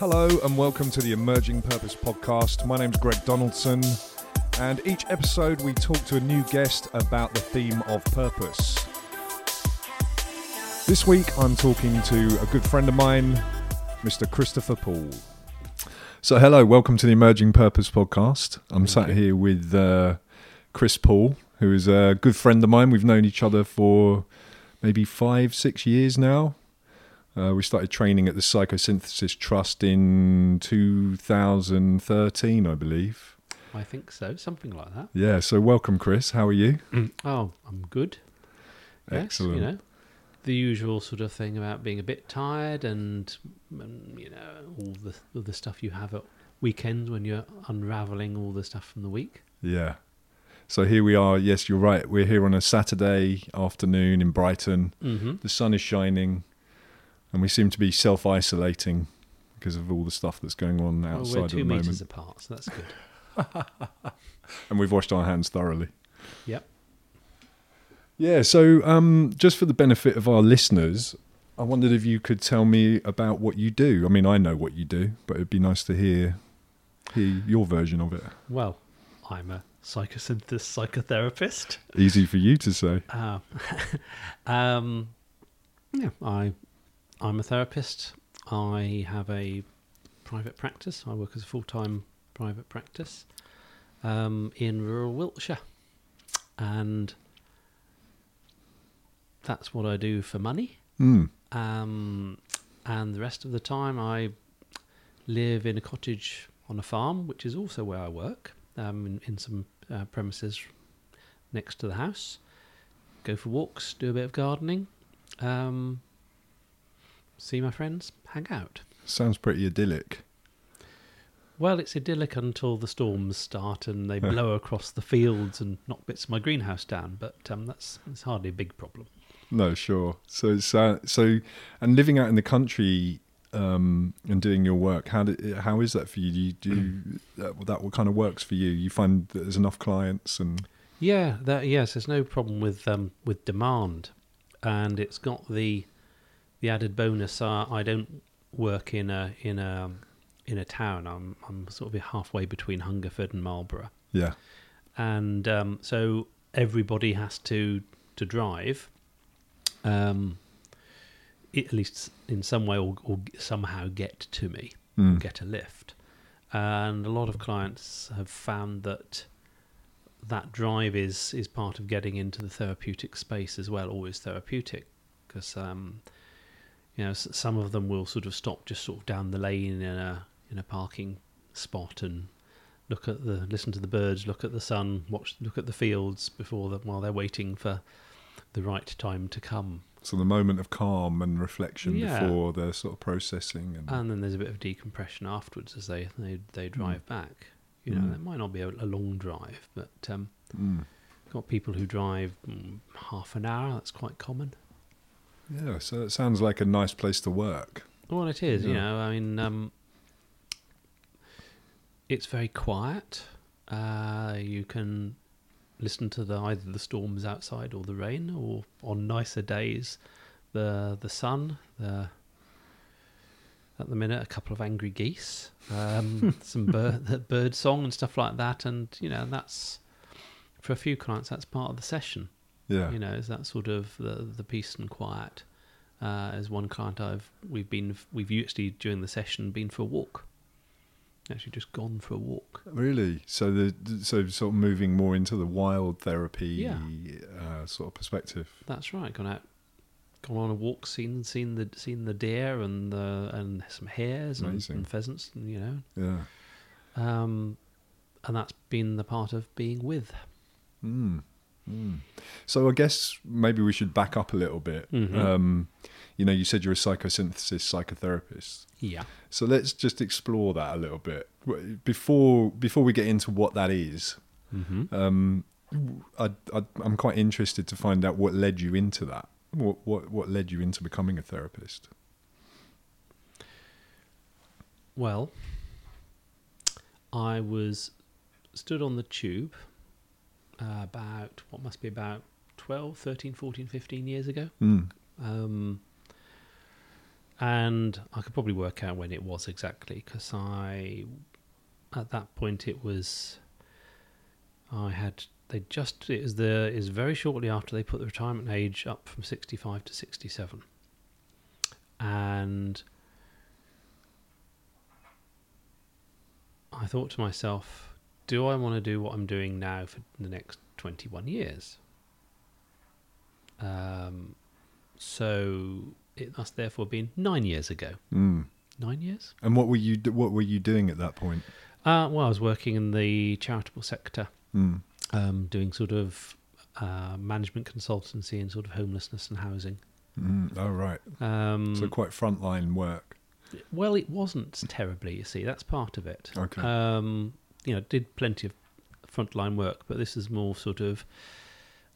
Hello and welcome to the Emerging Purpose podcast. My name's Greg Donaldson, and each episode we talk to a new guest about the theme of purpose. This week I'm talking to a good friend of mine, Mr. Christopher Paul. So, hello, welcome to the Emerging Purpose podcast. I'm sat here with uh, Chris Paul, who is a good friend of mine. We've known each other for maybe five, six years now. Uh, we started training at the Psychosynthesis Trust in 2013, I believe. I think so, something like that. Yeah, so welcome, Chris. How are you? Oh, I'm good. Yes, Excellent. You know, the usual sort of thing about being a bit tired and, and you know all the all the stuff you have at weekends when you're unraveling all the stuff from the week. Yeah. So here we are. Yes, you're right. We're here on a Saturday afternoon in Brighton. Mm-hmm. The sun is shining, and we seem to be self isolating because of all the stuff that's going on Well, outside we're at two the meters moment. apart, so that's good. And we've washed our hands thoroughly. Yep. Yeah, so um, just for the benefit of our listeners, I wondered if you could tell me about what you do. I mean, I know what you do, but it'd be nice to hear hear your version of it. Well, I'm a psychosynthesis psychotherapist. Easy for you to say. Uh, um, yeah, I, I'm a therapist. I have a private practice. I work as a full-time private practice um, in rural Wiltshire, and that's what I do for money. Mm. Um, and the rest of the time, I live in a cottage on a farm, which is also where I work, um, in, in some uh, premises next to the house. Go for walks, do a bit of gardening, um, see my friends, hang out. Sounds pretty idyllic. Well, it's idyllic until the storms start and they blow across the fields and knock bits of my greenhouse down. But um, that's it's hardly a big problem. No, sure. So, uh, so, and living out in the country um, and doing your work, how do, how is that for you? Do you do that, that? What kind of works for you? You find that there's enough clients and Yeah, that, yes, there's no problem with um, with demand, and it's got the the added bonus. Uh, I don't work in a in a in a town. I'm I'm sort of halfway between Hungerford and Marlborough, yeah, and um, so everybody has to to drive, um, at least in some way or, or somehow get to me Mm. get a lift. And a lot of clients have found that that drive is is part of getting into the therapeutic space as well, always therapeutic, because um, you know some of them will sort of stop just sort of down the lane in a in a parking spot and look at the listen to the birds, look at the sun, watch look at the fields before the, while they're waiting for the right time to come. So the moment of calm and reflection Yeah. before the sort of processing and and then there's a bit of decompression afterwards as they they, they drive back. You know, Mm. it might not be a, a long drive, but um, Mm. got people who drive mm, half an hour. That's quite common. Yeah. So it sounds like a nice place to work. Well, it is. You know, I mean, um, it's very quiet. Uh, you can listen to the either the storms outside or the rain, or on nicer days, the the sun. The at the minute, a couple of angry geese, um, some bird bird song and stuff like that, and you know that's for a few clients that's part of the session. Yeah, You know, is that sort of the the peace and quiet. Uh, as one client I've we've been we've actually during the session been for a walk. Actually, just gone for a walk. really. So the so sort of moving more into the wild therapy Yeah. uh, sort of perspective. That's right. Gone out, gone on a walk, seen seen the seen the deer and the and some hares and, and pheasants. And, you know, Yeah. um, and that's been the part of being with. Mm. Mm. So I guess maybe we should back up a little bit. Mhm. Um, you know, you said you're a psychosynthesis psychotherapist. Yeah. So let's just explore that a little bit before before we get into what that is. Mm-hmm. Um, I, I, I'm quite interested to find out what led you into that. What what what led you into becoming a therapist? Well, I was stood on the tube uh, about what must be about 12, 13, 14, 15 years ago. Mm. Um, and I could probably work out when it was exactly because I, at that point, it was. I had they just it was the is very shortly after they put the retirement age up from sixty five to sixty seven, and I thought to myself, do I want to do what I'm doing now for the next 21 years? Um, so it must therefore have been nine years ago. Mm. Nine years? And what were you what were you doing at that point? Uh, well, I was working in the charitable sector, Mm. um, doing sort of uh, management consultancy and sort of homelessness and housing. Mm. Oh right. Um, So quite frontline work. Well, it wasn't terribly. You see, that's part of it. Okay. Um, you know, did plenty of frontline work, but this is more sort of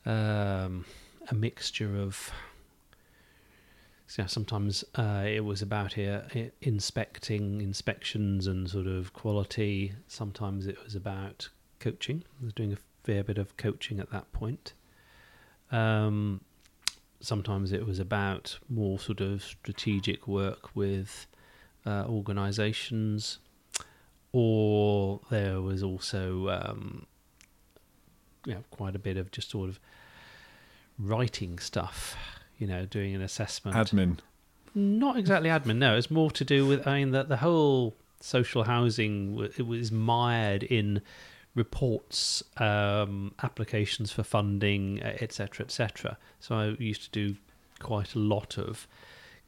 um, a mixture of. So sometimes uh, it was about here inspecting inspections and sort of quality. Sometimes it was about coaching. I was doing a fair bit of coaching at that point. Um, sometimes it was about more sort of strategic work with uh, organisations, or there was also um, you know, quite a bit of just sort of writing stuff. You know, doing an assessment. Admin. Not exactly admin. No, it's more to do with. I mean, that the whole social housing it was mired in reports, um, applications for funding, etc., etc. So I used to do quite a lot of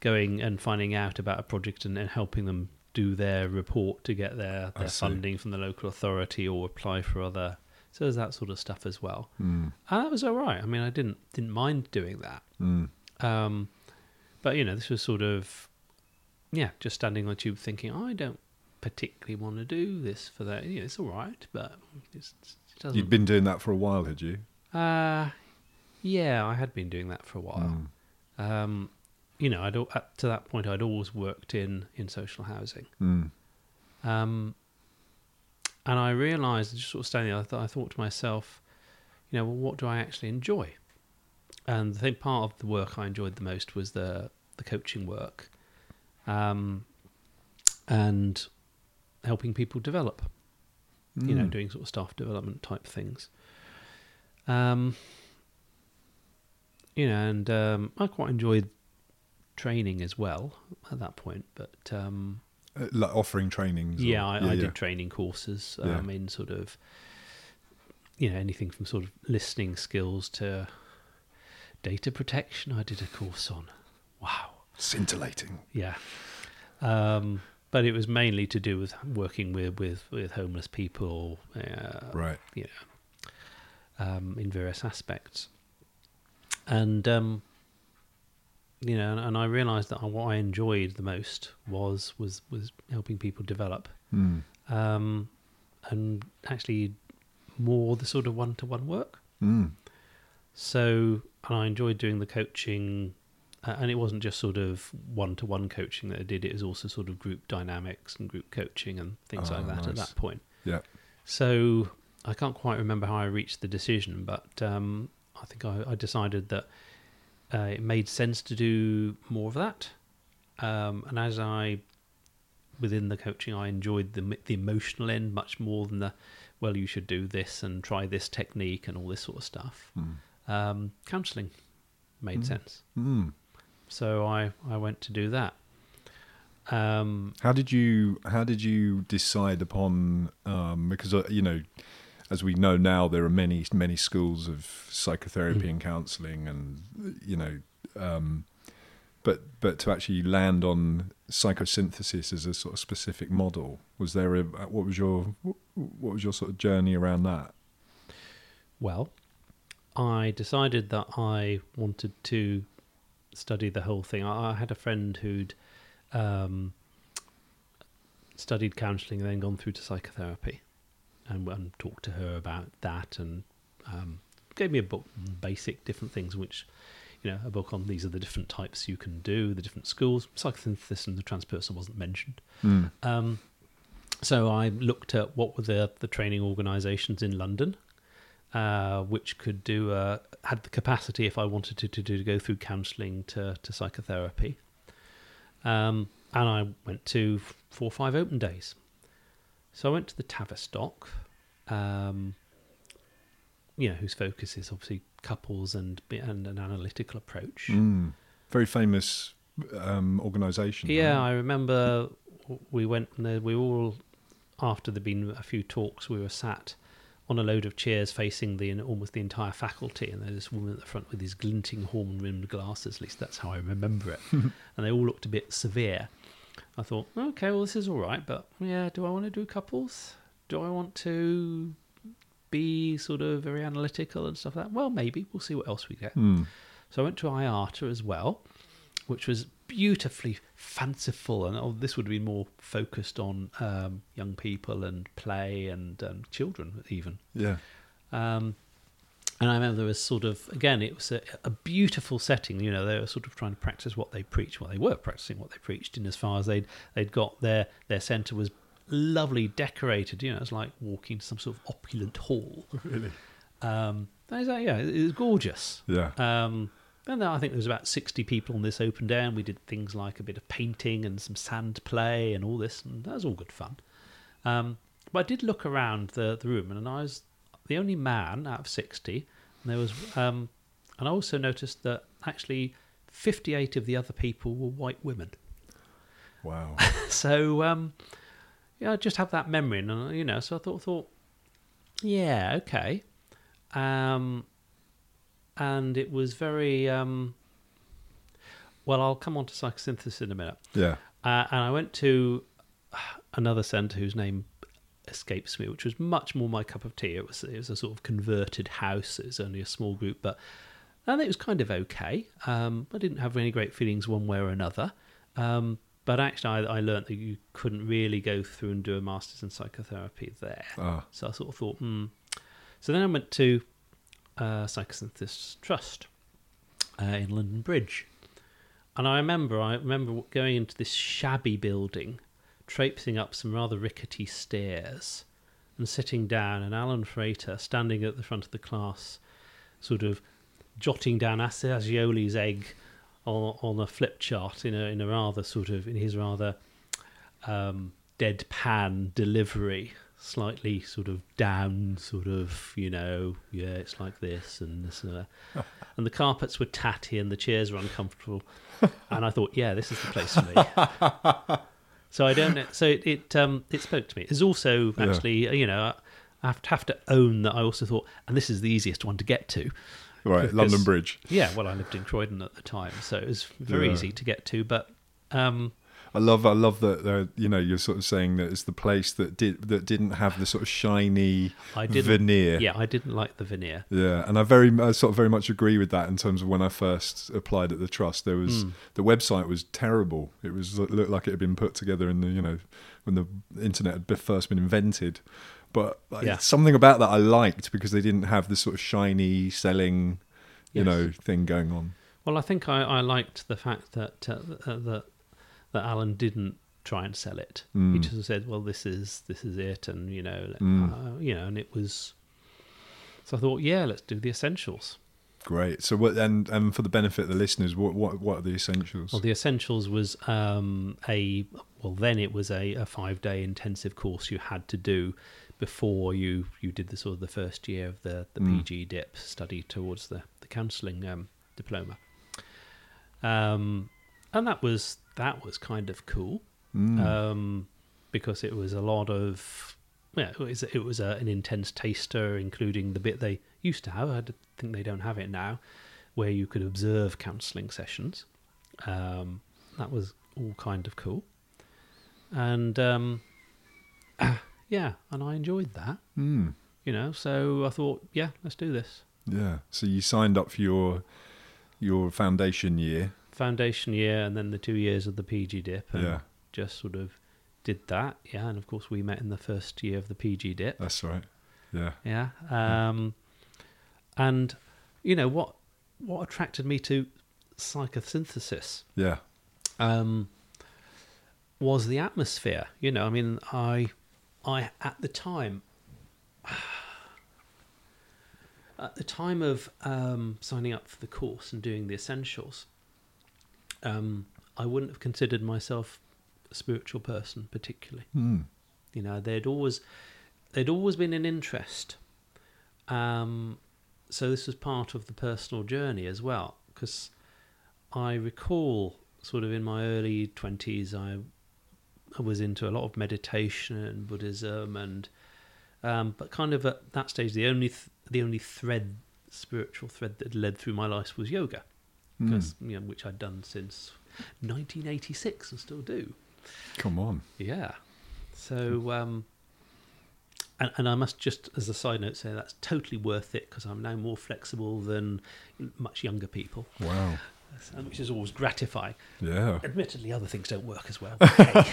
going and finding out about a project and, and helping them do their report to get their, their funding from the local authority or apply for other. So there's that sort of stuff as well, Mm. and that was all right. I mean, I didn't didn't mind doing that. Mm. Um, but you know, this was sort of, yeah, just standing on the tube thinking, I don't particularly want to do this for that. You know, it's all right, but it's, it doesn't. You'd been doing that for a while, had you? uh, yeah, I had been doing that for a while. Mm. Um, you know, I'd up to that point, I'd always worked in in social housing. Mm. Um, and I realised, just sort of standing there, I, th- I thought to myself, you know, well, what do I actually enjoy? And the thing, part of the work I enjoyed the most was the the coaching work, um, and helping people develop. You know, Mm. doing sort of staff development type things. Um, you know, and um, I quite enjoyed training as well at that point, but. Um, Uh, like offering trainings. or- yeah, I, I yeah. did training courses Yeah. um, in sort of, you know, anything from sort of listening skills to data protection. I did a course on. Wow. Scintillating. Yeah. Um, but it was mainly to do with working with with, with homeless people, uh, Right. you know, um, in various aspects. And um, you know, and, and I realised that what I enjoyed the most was was was helping people develop, Mm. um, and actually more the sort of one to one work. Mm. So, and I enjoyed doing the coaching, uh, and it wasn't just sort of one to one coaching that I did. It was also sort of group dynamics and group coaching and things Oh, like that at that point. Yeah. So I can't quite remember how I reached the decision, but um, I think I, I decided that uh, it made sense to do more of that. Um, and as I, within the coaching, I enjoyed the the emotional end much more than the, well, you should do this and try this technique and all this sort of stuff. Mm. Um, counselling made Mm. sense, Mm. so I I went to do that. Um, How did you How did you decide upon? Um, because uh, you know, as we know now, there are many many schools of psychotherapy Mm. and counselling, and you know, um, but but to actually land on psychosynthesis as a sort of specific model, was there a what was your what was your sort of journey around that? Well, I decided that I wanted to study the whole thing. I, I had a friend who'd um, studied counselling and then gone through to psychotherapy, and, and talked to her about that, and um, gave me a book, basic different things, which you know, a book on these are the different types you can do, the different schools. Psychosynthesis and the transpersonal wasn't mentioned. Mm. Um, so I looked at what were the the training organisations in London, uh, which could do uh, had the capacity if I wanted to to, to go through counselling to to psychotherapy. Um, and I went to four or five open days. So I went to the Tavistock, um, you know, whose focus is obviously couples and and an analytical approach. Mm. Very famous um, organisation. Yeah, right? I remember we went and there- we all after there'd been a few talks, we were sat on a load of chairs facing the almost the entire faculty, and there's this woman at the front with these glinting horn-rimmed glasses. At least that's how I remember it. and they all looked a bit severe. I thought, okay, well this is all right, but yeah, do I want to do couples? Do I want to be sort of very analytical and stuff like that? Well, maybe we'll see what else we get. Mm. So I went to IATE as well, which was beautifully fanciful, and oh, this would be more focused on um, young people and play and um, children even. Yeah. Um, and I remember there was sort of again, it was a, a beautiful setting. You know, they were sort of trying to practice what they preached. Well, they were practicing what they preached, in as far as they'd they'd got their their centre was lovely decorated. You know, it's like walking to some sort of opulent hall. Really. Um, and I was like, yeah, it was gorgeous. Yeah. Um, and then I think there was about 60 people on this open day, and we did things like a bit of painting and some sand play and all this, and that was all good fun. Um, but I did look around the, the room, and I was the only man out of 60. And there was, um, and I also noticed that actually 58 of the other people were white women. Wow. So, um, I just have that memory, and uh, you know, so I thought, thought, yeah, okay, um, and it was very, um, well, I'll come on to psychosynthesis in a minute, yeah. uh, and I went to another centre whose name escapes me, which was much more my cup of tea. It was it was a sort of converted house. It was only a small group, but and it was kind of okay. Um, I didn't have any great feelings one way or another. Um, but actually, I, I learned that you couldn't really go through and do a master's in psychotherapy there. Ah. So I sort of thought, hmm. So then I went to uh, Psychosynthesis Trust uh, in London Bridge, and I remember I remember going into this shabby building, traipsing up some rather rickety stairs, and sitting down, and Alan Frater standing at the front of the class, sort of jotting down Assagioli's egg on, on a flip chart in a in a rather sort of in his rather um, deadpan delivery, slightly sort of down, sort of you know, yeah, it's like this and this and that. and the carpets were tatty and the chairs were uncomfortable, and I thought, yeah, this is the place for me. so I don't know. So it it, um, it spoke to me. It's also actually uh, you know. I have to, have to own that I also thought, and this is the easiest one to get to. Right. Because- London Bridge. Yeah, well, I lived in Croydon at the time, so it was very Yeah. easy to get to. But um, I love. I love that. Uh, you know, you're sort of saying that it's the place that did that didn't have the sort of shiny veneer. Yeah, I didn't like the veneer. Yeah, and I very, I sort of very much agree with that in terms of when I first applied at the trust. There was Mm. the website was terrible. It was it looked like it had been put together in the you know when the internet had first been invented. But like, Yeah. something about that I liked because they didn't have this sort of shiny selling, you Yes. know, thing going on. Well, I think I, I liked the fact that uh, uh, that that Alan didn't try and sell it. He Mm. just said, "Well, this is this is it," and you know, Mm. uh, you know, and it was. So I thought, yeah, let's do the essentials. Great. So what and and for the benefit of the listeners, what what what are the essentials? Well, the essentials was um, a well, then it was a, a five day intensive course you had to do before you you did the sort of the first year of the the Mm. PG dip study towards the the counselling um, diploma. Um, and that was that was kind of cool Mm. um, because it was a lot of yeah, it was it was a, an intense taster, including the bit they used to have. I think they don't have it now, where you could observe counselling sessions. Um, that was all kind of cool, and um, yeah, and I enjoyed that. Mm. You know, so I thought, yeah, let's do this. Yeah. So you signed up for your your foundation year. Foundation year, and then the two years of the PG dip, and Yeah. just sort of did that. Yeah, and of course we met in the first year of the PG dip. That's right. Yeah. Yeah. Um, and you know what what attracted me to psychosynthesis Yeah. um, was the atmosphere. You know, I mean, I I at the time at the time of um, signing up for the course and doing the essentials, um, I wouldn't have considered myself a spiritual person particularly. Mm. You know, there'd always there'd always been an interest. Um, so this was part of the personal journey as well, because I recall sort of in my early twenties, I I was into a lot of meditation and Buddhism, and um, but kind of at that stage, the only th- the only thread, spiritual thread that led through my life was yoga, Mm. you know, which I'd done since 1986 and still do. Come on. Yeah. So, um, and, and I must just, as a side note, say that's totally worth it because I'm now more flexible than much younger people, Wow. And which is always gratifying. Yeah. Admittedly, other things don't work as well. hey.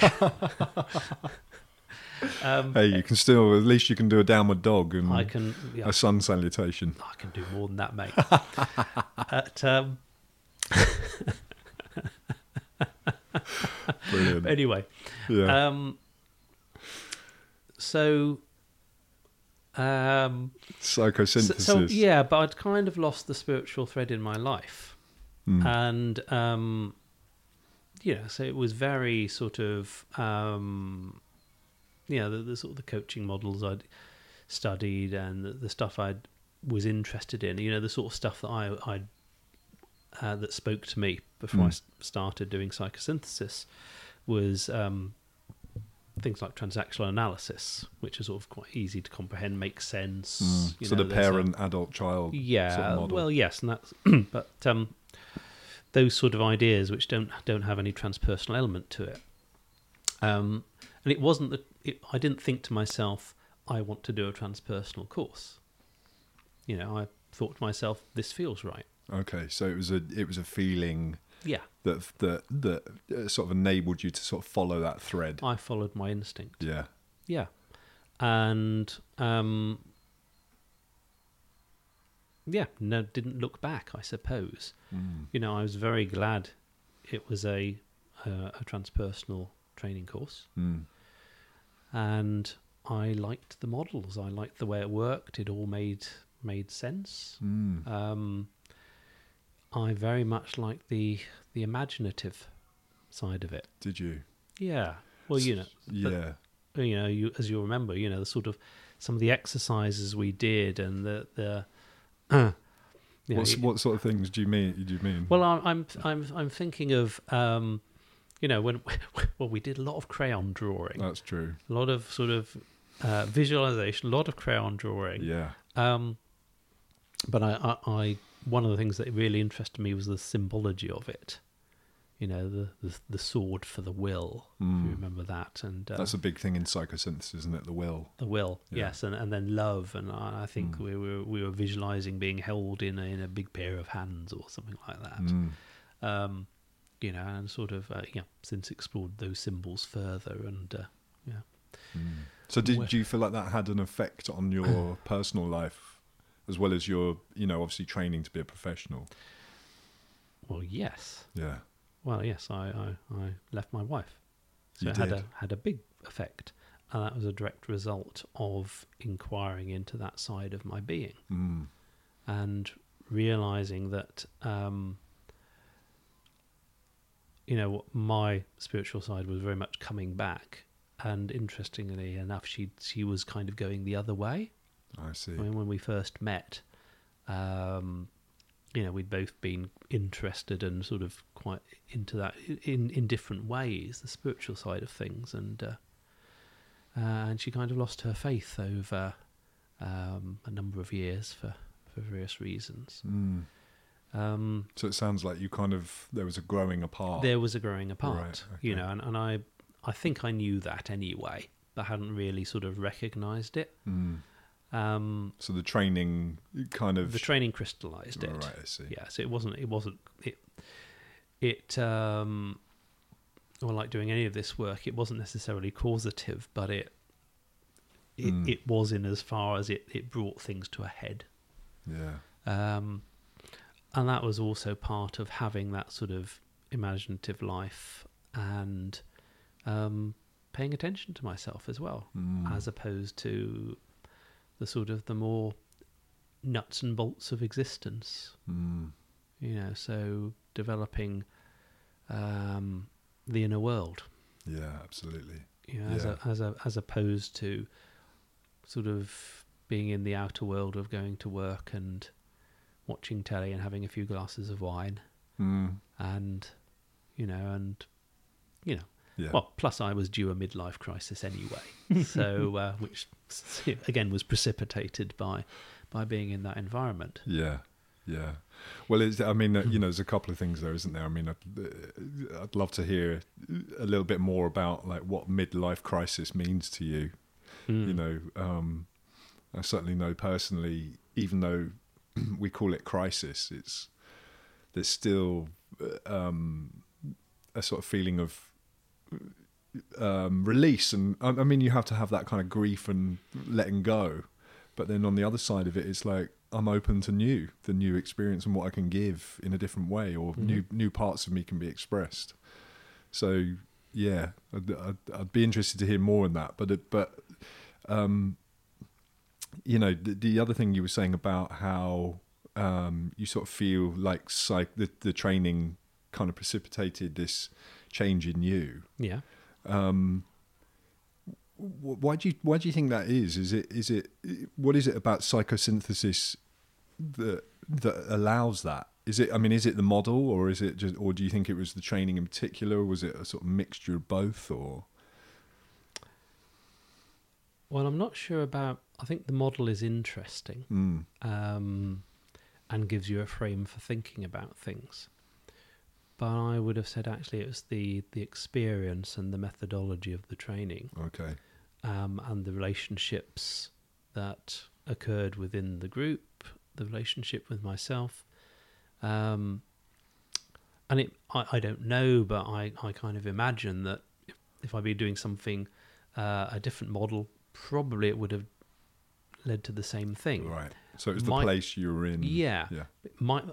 um, Hey, you can still at least you can do a downward dog and I can, yeah, a sun salutation. I can do more than that, mate. At, um, Brilliant. anyway, Yeah. um, so. Um, So, Psychosynthesis. so yeah, but I'd kind of lost the spiritual thread in my life, Mm. and um, yeah, so it was very sort of um, know the, the sort of the coaching models I'd studied and the, the stuff I was interested in. You know, the sort of stuff that I I uh, that spoke to me before I Mm. s- started doing psychosynthesis was um, things like transactional analysis, which is sort of quite easy to comprehend, makes sense. Mm. So know, the a- parent, adult, child. yeah sort of model. well yes and that's but um those sort of ideas which don't don't have any transpersonal element to it. Um and it wasn't that it, i didn't think to myself i want to do a transpersonal course. You know i thought to myself this feels right. Okay, so it was a it was a feeling yeah. that that that uh, sort of enabled you to sort of follow that thread. i followed my instinct. Yeah. yeah. And um yeah no didn't look back i suppose Mm. you know, I was very glad it was a uh, a transpersonal training course, Mm. and I liked the models. I liked the way it worked. It all made made sense. Mm. Um, I very much liked the the imaginative side of it. Did you? Yeah. Well, you know, Yeah. you know, you as you remember, you know, the sort of some of the exercises we did and the the. Know, what sort of things do you mean? Do you mean? Well, I'm I'm I'm I'm thinking of um, you know when well we did a lot of crayon drawing, that's true. a lot of sort of uh, visualization, a lot of crayon drawing. Yeah. Um, but I, I, I one of the things that really interested me was the symbology of it. You know, the the, the sword for the will. If you Mm. remember that, and uh, That's a big thing in psychosynthesis, isn't it? The will. the will, Yeah. yes, and and then love, and I, I think Mm. we were we were visualizing being held in a, in a big pair of hands or something like that. Mm. um, you know, and sort of uh, yeah, since explored those symbols further, and uh, yeah, Mm. So did you feel like that had an effect on your personal life, as well as your, you know, obviously training to be a professional? well, yes, Yeah. Well, yes, I I, I left my wife, so You it had a had a big effect, and that was a direct result of inquiring into that side of my being Mm. and realizing that. Um, you know, my spiritual side was very much coming back, and interestingly enough, she she was kind of going the other way. I see. I mean, when we first met, um, you know, we'd both been interested and sort of quite into that in in different ways, the spiritual side of things, and uh, uh, and she kind of lost her faith over um, a number of years for for various reasons. Mm. Um, So it sounds like you kind of there was a growing apart. there was a growing apart, Right, you know, and, and I I think I knew that anyway, but hadn't really sort of recognised it. Mm. Um, So the training kind of the training crystallized it. Right, I see. Yeah, so it wasn't. It wasn't. It. It. Um, well, like doing any of this work, it wasn't necessarily causative, but it. It, Mm. it was in as far as it, it brought things to a head, Yeah. um, and that was also part of having that sort of imaginative life and um, paying attention to myself as well, Mm. as opposed to the sort of the more nuts and bolts of existence Mm. you know so developing um, the inner world. Yeah, absolutely. You know, as Yeah. a, as a, as opposed to sort of being in the outer world of going to work and watching telly and having a few glasses of wine Mm. and you know and you know Yeah. well plus i was due a midlife crisis anyway so uh, which again was precipitated by by being in that environment Yeah, yeah. Well, it's, I mean, uh, you know, there's a couple of things there, isn't there? I mean, I'd, uh, I'd love to hear a little bit more about like what midlife crisis means to you. You Mm. know, um, I certainly know personally, even though we call it crisis, it's there's still uh, um, a sort of feeling of um, release, and I, I mean, you have to have that kind of grief and letting go. But then on the other side of it, it's like I'm open to new, the new experience and what I can give in a different way, or Mhm. new new parts of me can be expressed. So yeah, I'd, I'd, I'd be interested to hear more on that. But it, but um, you know, the, the other thing you were saying about how um, you sort of feel like psych, the the training kind of precipitated this change in you. yeah Um, why do you why do you think that is? Is it is it what is it about psychosynthesis that that allows that? Is it I mean is it the model or is it just or do you think it was the training in particular or was it a sort of mixture of both or well i'm not sure about i think the model is interesting mm, um, and gives you a frame for thinking about things. But I would have said actually it was the, the experience and the methodology of the training okay um, and the relationships that occurred within the group, the relationship with myself. Um, and it, I, I don't know, but I, I kind of imagine that if, if I'd be doing something, uh, a different model, probably it would have led to the same thing. right so it was the Might- place you were in Yeah. yeah might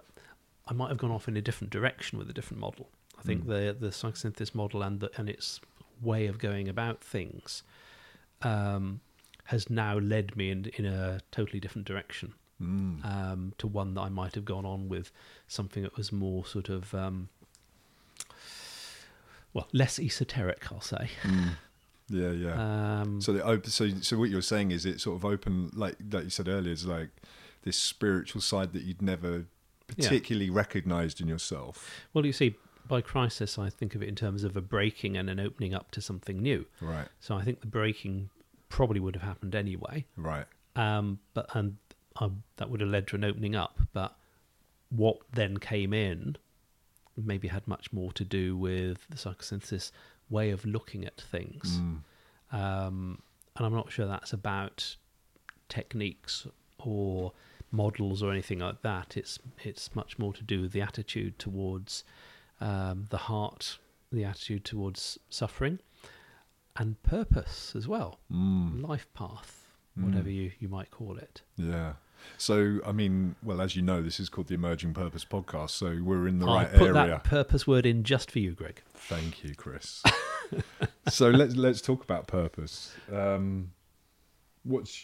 I might have gone off in a different direction with a different model. I think Mm. the the psychosynthesis model and the, and its way of going about things um, has now led me in in a totally different direction mm, um, to one that I might have gone on with something that was more sort of um, well less esoteric, I'll say. mm. yeah yeah Um, So the op- so so what you're saying is it sort of open like like you said earlier is like this spiritual side that you'd never Yeah. particularly recognized in yourself. well, you see, by crisis, I think of it in terms of a breaking and an opening up to something new. Right. So I think the breaking probably would have happened anyway. Right. Um, but and um, that would have led to an opening up. But what then came in maybe had much more to do with the psychosynthesis way of looking at things. Mm. Um, and I'm not sure that's about techniques or models or anything like that. It's it's much more to do with the attitude towards um, the heart, the attitude towards suffering, and purpose as well, Mm. life path, Mm. whatever you, you might call it. Yeah. So I mean, well, as you know, this is called the Emerging Purpose Podcast, so we're in the I right put area. that purpose word in just for you, Greg. Thank you, Chris. so let's let's talk about purpose. Um, what's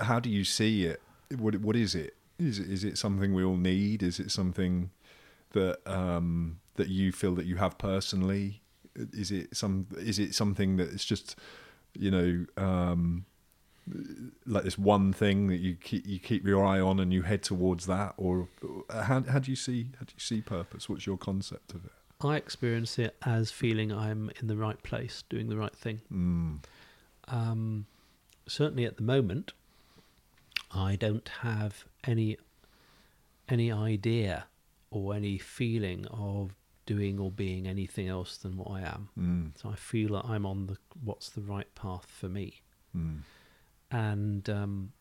how do you see it? What what is it? Is it is it something we all need? Is it something that um, that you feel that you have personally? Is it some? Is it something that it's just you know um, like this one thing that you keep you keep your eye on and you head towards that, or how how do you see how do you see purpose? What's your concept of it? I experience it as feeling I'm in the right place, doing the right thing. Mm. Um, certainly at the moment, I don't have any any idea or any feeling of doing or being anything else than what I am. Mm. So I feel that I'm on the what's the right path for me, Mm. and um,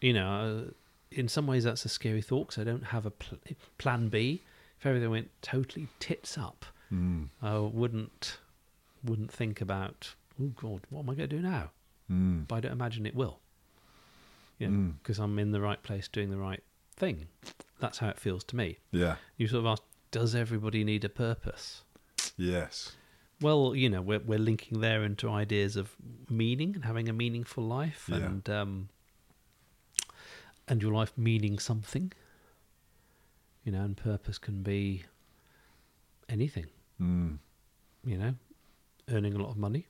you know, uh, in some ways that's a scary thought because I don't have a pl- plan B. If everything went totally tits up, Mm. I wouldn't wouldn't think about oh god, what am I going to do now? Mm. But I don't imagine it will. You Mm. because I'm in the right place doing the right thing. That's how it feels to me. Yeah. You sort of ask, does everybody need a purpose? Yes. Well, you know, we're we're linking there into ideas of meaning and having a meaningful life, Yeah. and um, and your life meaning something. You know, and purpose can be anything. Mm. You know, earning a lot of money,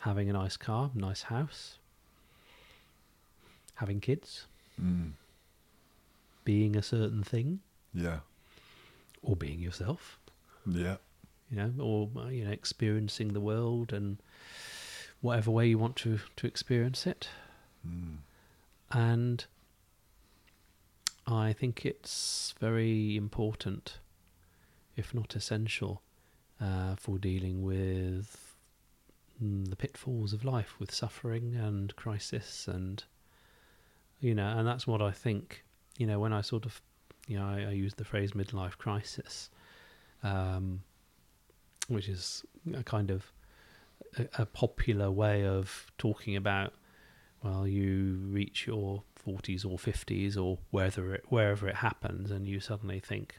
having a nice car, nice house, having kids, Mm. being a certain thing, Yeah. or being yourself. Yeah. You know, or uh, you know, experiencing the world and whatever way you want to to experience it. Mm. And I think it's very important, if not essential, uh, for dealing with mm, the pitfalls of life, with suffering and crisis, and you know, and that's what I think. You know, when I sort of, you know, I, I use the phrase midlife crisis, um, which is a kind of a, a popular way of talking about well, you reach your 40s or 50s or wherever it, wherever it happens, and you suddenly think,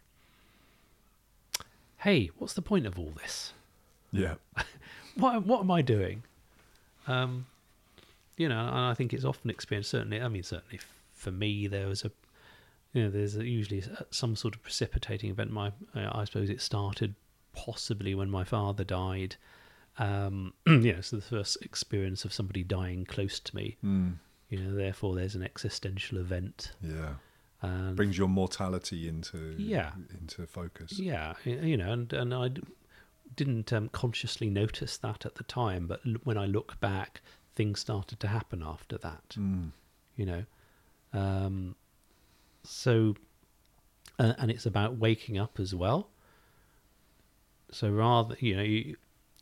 hey, what's the point of all this? Yeah. What, what am I doing? Um, you know, and I think it's often experienced, certainly, I mean, certainly for me, there was a, you know, there's usually some sort of precipitating event. My, uh, I suppose it started possibly when my father died. Um, you know, so the first experience of somebody dying close to me Mm. you know therefore there's an existential event Yeah. and Brings your mortality into Yeah. into focus. yeah you know and and i didn't um, consciously notice that at the time but when i look back things started to happen after that Mm. you know? Um so uh, and it's about waking up as well. So rather you know you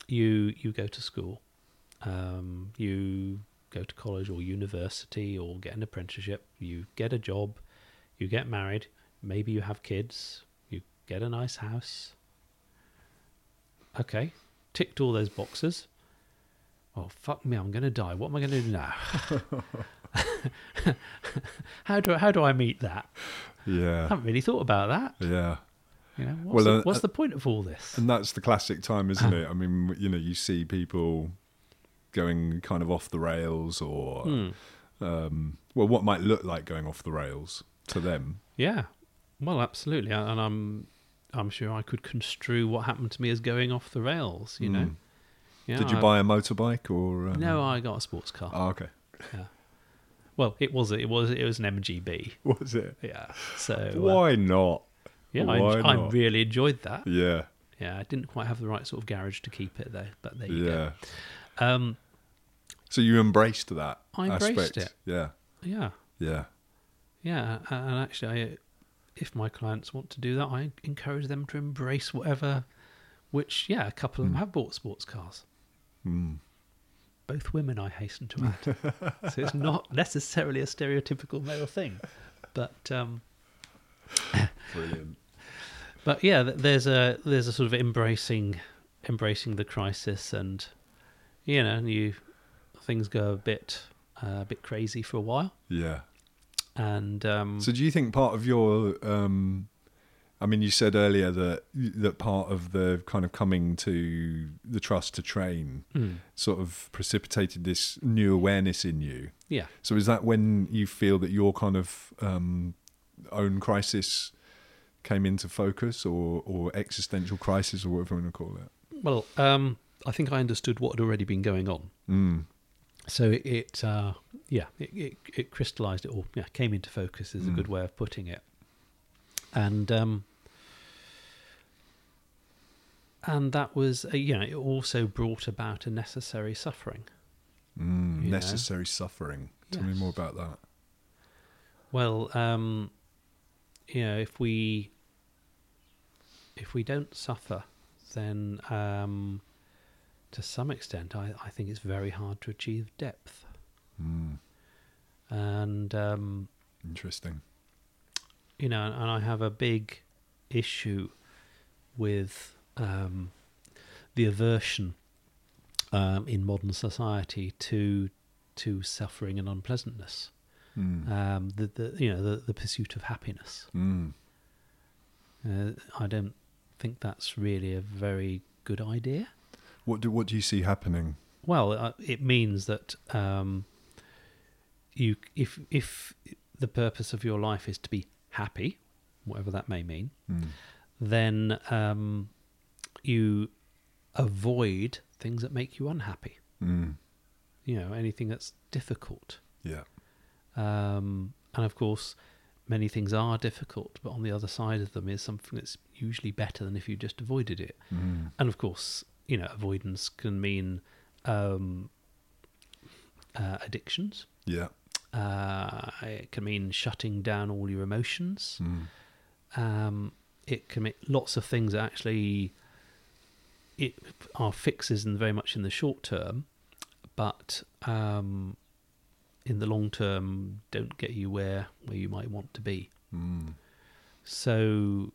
you, you go to school um you go to college or university or get an apprenticeship you get a job you get married maybe you have kids you get a nice house. Okay ticked all those boxes oh fuck me i'm going to die what am i going to do now how do how do I meet that? Yeah, I haven't really thought about that. Yeah. You know, what's, Well, the, uh, what's uh, the point of all this? And that's the classic time, isn't it? I mean, you know, you see people going kind of off the rails or, Hmm. um, well, what might look like going off the rails to them. Yeah, well, absolutely, and I'm I'm sure I could construe what happened to me as going off the rails. You know, Mm. Yeah, Did you I- buy a motorbike or? Um, No, I got a sports car. Oh, okay. Yeah. Well, it was it was it was an MGB. Was it? Yeah. So uh, Why not? yeah, I, Why I not? really enjoyed that. Yeah. Yeah, I didn't quite have the right sort of garage to keep it though, but there you Yeah. go. Um, So you embraced that I embraced aspect. it. Yeah. yeah, Yeah. Yeah, and actually, I, if my clients want to do that, I encourage them to embrace whatever. Which, yeah, a couple of them have bought sports cars. Mm. Both women, I hasten to add. so it's not necessarily a stereotypical male thing, but um, Brilliant. but yeah, there's a there's a sort of embracing embracing the crisis, and you know, and you things go a bit uh, a bit crazy for a while, Yeah. and um, So do you think part of your um I mean you said earlier that that part of the kind of coming to the trust to train mm, sort of precipitated this new awareness in you. yeah, So is that when you feel that your kind of um own crisis came into focus or or existential crisis or whatever you want to call it? Well, um, I think I understood what had already been going on. Mm. So it, it uh, yeah, it, it, it crystallized it all. yeah, came into focus is a Mm. good way of putting it. And um, and that was uh, you know it also brought about a necessary suffering. Mm. You know? Necessary suffering. Tell me more about that. Well, um, you know, if we if we don't suffer, then um, to some extent, I, I think it's very hard to achieve depth. Mm. And um, Interesting. you know, and I have a big issue with um, the aversion um, in modern society to to suffering and unpleasantness. Mm. Um, the, the you know the, the pursuit of happiness. Mm. Uh, I don't think that's really a very good idea. What do what do you see happening? Well, uh, it means that um, you, if if the purpose of your life is to be happy, whatever that may mean, Mm. then um, you avoid things that make you unhappy. Mm. You know, anything that's difficult. Yeah. Um, and of course, many things are difficult, but on the other side of them is something that's usually better than if you just avoided it. Mm. And of course, you know, avoidance can mean um, uh, addictions. Yeah. Uh, it can mean shutting down all your emotions. Mm. Um, it can mean lots of things that actually it are fixes and very much in the short term, but um, in the long term don't get you where where you might want to be. Mm. So,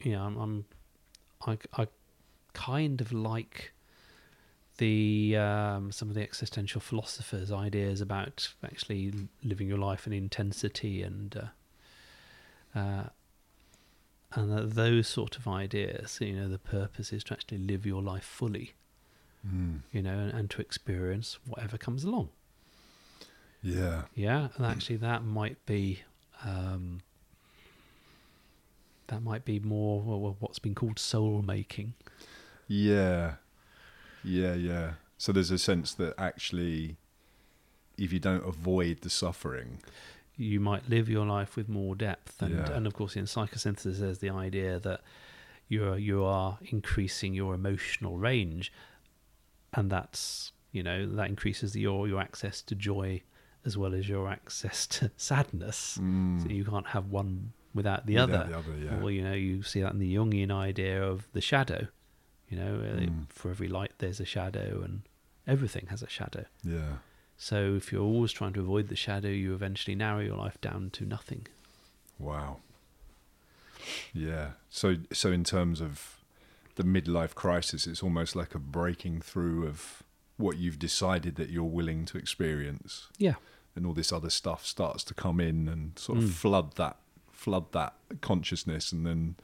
you know, I'm, I'm I, I kind of like the um, some of the existential philosophers' ideas about actually living your life in intensity and uh, uh, and uh, those sort of ideas. You know, the purpose is to actually live your life fully. Mm. You know, and, and to experience whatever comes along. Yeah. Yeah, and actually that might be um, that might be more well, what's been called soul making. Yeah. Yeah, yeah. So there's a sense that actually if you don't avoid the suffering, You might live your life with more depth, and Yeah. and of course in psychosynthesis there's the idea that you're you are increasing your emotional range, and that's you know that increases your your access to joy as well as your access to sadness. mm, So you can't have one without the without other. the other, yeah. Or you know, you see that in the Jungian idea of the shadow. You know, uh, Mm. for every light there's a shadow, and everything has a shadow. yeah. So if you're always trying to avoid the shadow, you eventually narrow your life down to nothing. Wow. Yeah. So so in terms of the midlife crisis, it's almost like a breaking through of what you've decided that you're willing to experience. Yeah. And all this other stuff starts to come in and sort of Mm. flood that flood that consciousness and then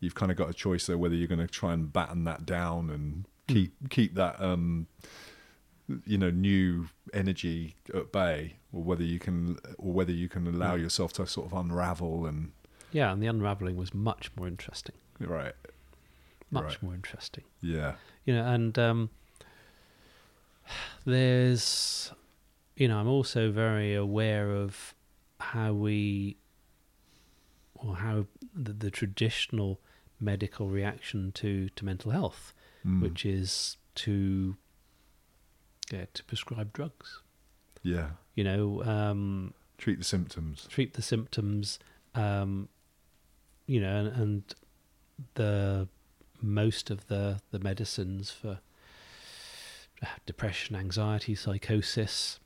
you've kind of got a choice there whether you're going to try and batten that down and keep keep that um you know new energy at bay or whether you can or whether you can allow Mm. yourself to sort of unravel and Yeah, and the unraveling was much more interesting. right Much Right. more interesting. yeah You know, and um, there's, you know, I'm also very aware of how we, or how the, the traditional medical reaction to, to mental health, Mm. which is to yeah, to prescribe drugs. yeah You know, um, treat the symptoms treat the symptoms. Um, you know, and, and the most of the the medicines for uh, depression, anxiety, psychosis,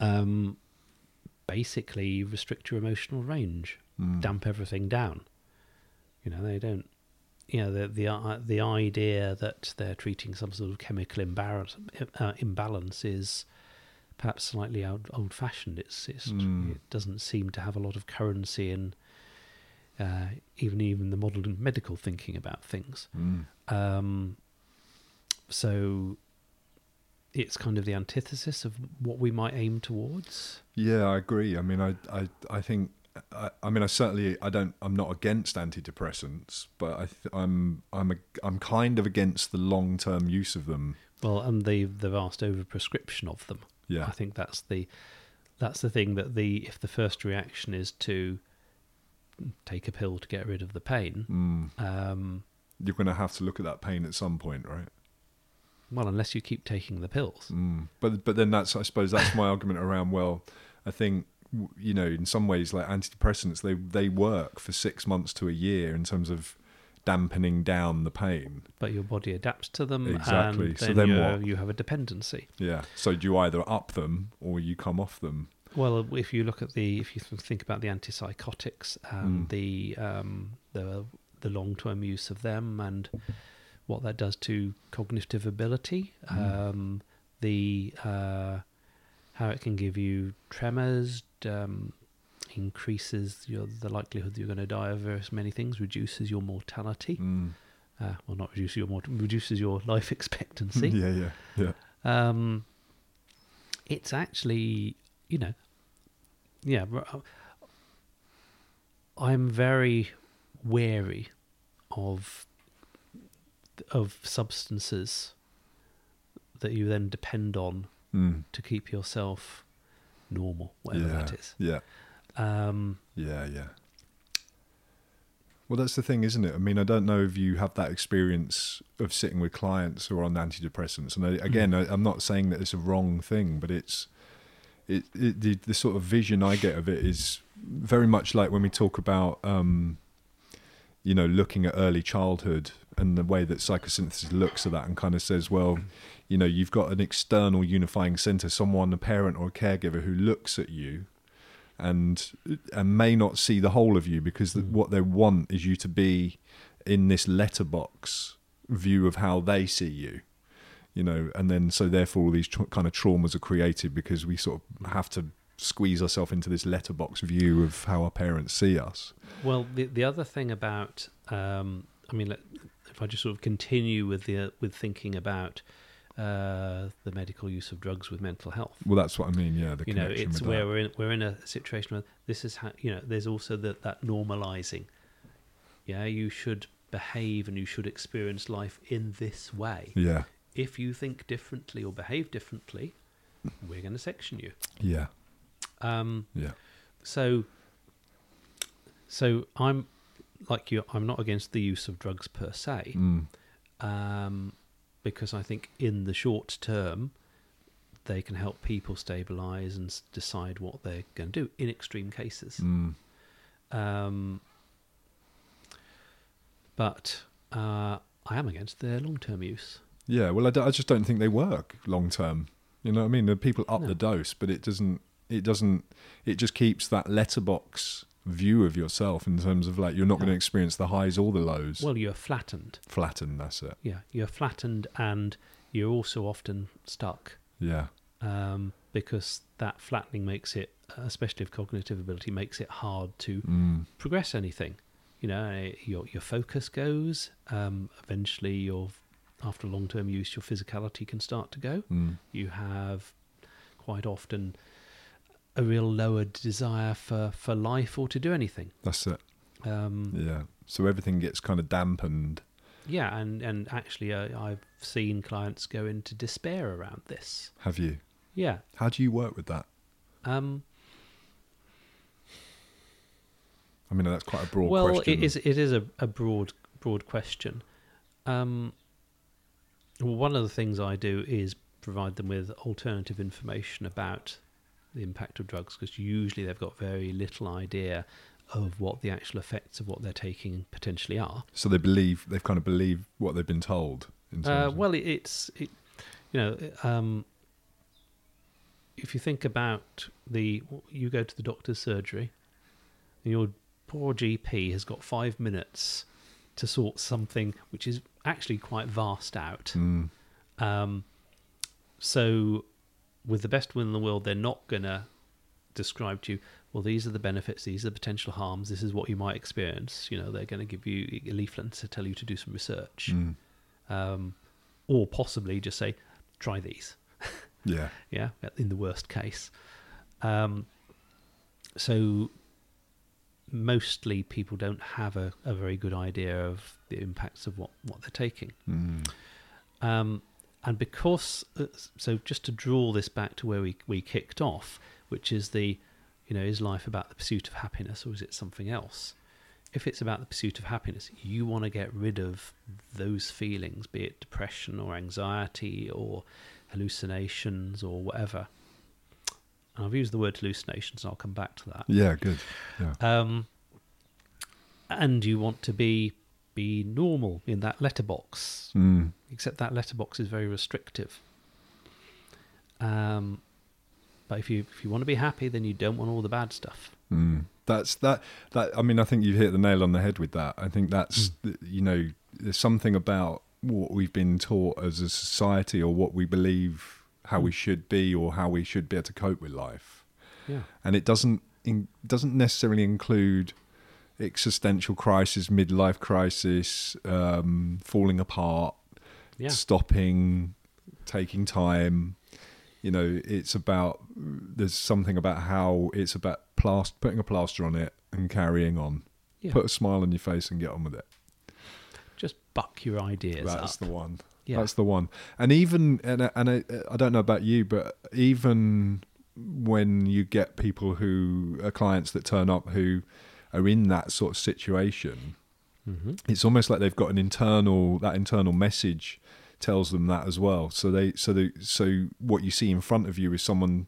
um, basically restrict your emotional range, Mm. damp everything down. You know, they don't. You know, the the uh, the idea that they're treating some sort of chemical imbalance uh, imbalance is perhaps slightly old, old fashioned. It's, it's Mm. it doesn't seem to have a lot of currency in uh, even even the modern medical thinking about things. Mm. Um, so it's kind of the antithesis of what we might aim towards. Yeah, I agree. I mean, I, I, I think, I, I mean, I certainly, I don't, I'm not against antidepressants, but I, th- I'm, I'm, a, I'm kind of against the long-term use of them. Well, and the the vast overprescription of them. Yeah, I think that's the that's the thing that the if the first reaction is to take a pill to get rid of the pain, mm. um, you're going to have to look at that pain at some point, right? well, unless you keep taking the pills, Mm. But, but then that's, I suppose, that's my argument around. Well, I think, you know, in some ways, like antidepressants, they, they work for six months to a year in terms of dampening down the pain. but your body adapts to them, Exactly. and So then, then what? you have a dependency. Yeah. So do you either up them or you come off them? Well, if you look at the if you think about the antipsychotics and Mm. the um, the the long term use of them and what that does to cognitive ability, Mm. um, the uh, how it can give you tremors, um, increases your the likelihood that you're going to die of various many things, reduces your mortality. Mm. Uh, well, not reduces your mort- reduces your life expectancy. yeah, yeah, yeah. Um, it's actually, you know, yeah. I'm very wary of of substances that you then depend on Mm. to keep yourself normal, whatever yeah. that is. Yeah. Um, Yeah, yeah. Well, that's the thing, isn't it? I mean, I don't know if you have that experience of sitting with clients who are on antidepressants. And I, again, I, I'm not saying that it's a wrong thing, but it's it, it the, the sort of vision I get of it is very much like when we talk about, um, you know, looking at early childhood and the way that psychosynthesis looks at that and kind of says, well, you know, you've got an external unifying center, someone, a parent or a caregiver who looks at you and and may not see the whole of you because Mm. what they want is you to be in this letterbox view of how they see you you know and then so therefore all these tr- kind of traumas are created because we sort of have to squeeze ourselves into this letterbox view of how our parents see us well, the the other thing about, um, I mean, if I just sort of continue with the with thinking about uh, the medical use of drugs with mental health. well that's what i mean yeah the you know, it's where that. we're in we're in a situation where this is how you know. There's also that that normalizing. Yeah, you should behave and you should experience life in this way. yeah If you think differently or behave differently, we're going to section you. yeah Um, yeah so, so I'm like you. I'm not against the use of drugs per se, mm. um, because I think in the short term, they can help people stabilize and decide what they're going to do in extreme cases. Mm. Um, but uh, I am against their long-term use. Yeah, well, I, d- I just don't think they work long term. You know what I mean? The people up No. the dose, but it doesn't. It doesn't. It just keeps that letterbox view of yourself in terms of like you're not going to experience the highs or the lows. Well, you're flattened. Flattened. That's it. Yeah, you're flattened, and you're also often stuck. Yeah. um, because that flattening makes it, especially of cognitive ability, makes it hard to Mm. progress anything. You know, eh, your your focus goes. Um, eventually, your after long term use, your physicality can start to go. Mm. You have quite often a real lowered desire for, for life or to do anything. That's it. Um, Yeah. So everything gets kind of dampened. yeah, and and actually, uh, I've seen clients go into despair around this. Have you? Yeah. How do you work with that? Um, I mean, that's quite a broad well, question. it is it is a, a broad broad question. Um, well, one of the things I do is provide them with alternative information about the impact of drugs because usually they've got very little idea of what the actual effects of what they're taking potentially are. So they believe they've kind of believed what they've been told. In terms Uh, well, it, it's it, you know um, if you think about the you go to the doctor's surgery and your poor GP has got five minutes to sort something which is actually quite vast out. Mm. Um, so, with the best will in the world, they're not going to describe to you, well, these are the benefits, these are the potential harms, this is what you might experience. You know, they're going to give you a leaflet to tell you to do some research. Mm. Um, or possibly just say, try these. Yeah. Yeah, in the worst case. Um, so mostly people don't have a, a very good idea of the impacts of what, what they're taking. Mm. Um, and because, uh, so just to draw this back to where we, we kicked off, which is the, you know, is life about the pursuit of happiness or is it something else? If it's about the pursuit of happiness, you want to get rid of those feelings, be it depression or anxiety or hallucinations or whatever. And I've used the word hallucinations, and I'll come back to that. Yeah. Good. Yeah. Um, and you want to be be normal in that letterbox, Mm. except that letterbox is very restrictive. Um, but if you if you want to be happy, then you don't want all the bad stuff. Mm. That's that. That I mean, I think you've hit the nail on the head with that. I think that's you know, there's something about what we've been taught as a society, or what we believe how we should be, or how we should be able to cope with life, Yeah, and it doesn't in, doesn't necessarily include existential crisis, midlife crisis, um, falling apart, yeah, stopping, taking time. You know, it's about there's something about how it's about plast- putting a plaster on it and carrying on. yeah. Put a smile on your face and get on with it. just buck your ideas That's up. the one. yeah. That's the one. And even and and I, I don't know about you, but even when you get people who are clients that turn up who are in that sort of situation, hmm it's almost like they've got an internal that internal message tells them that as well. So they so they so what you see in front of you is someone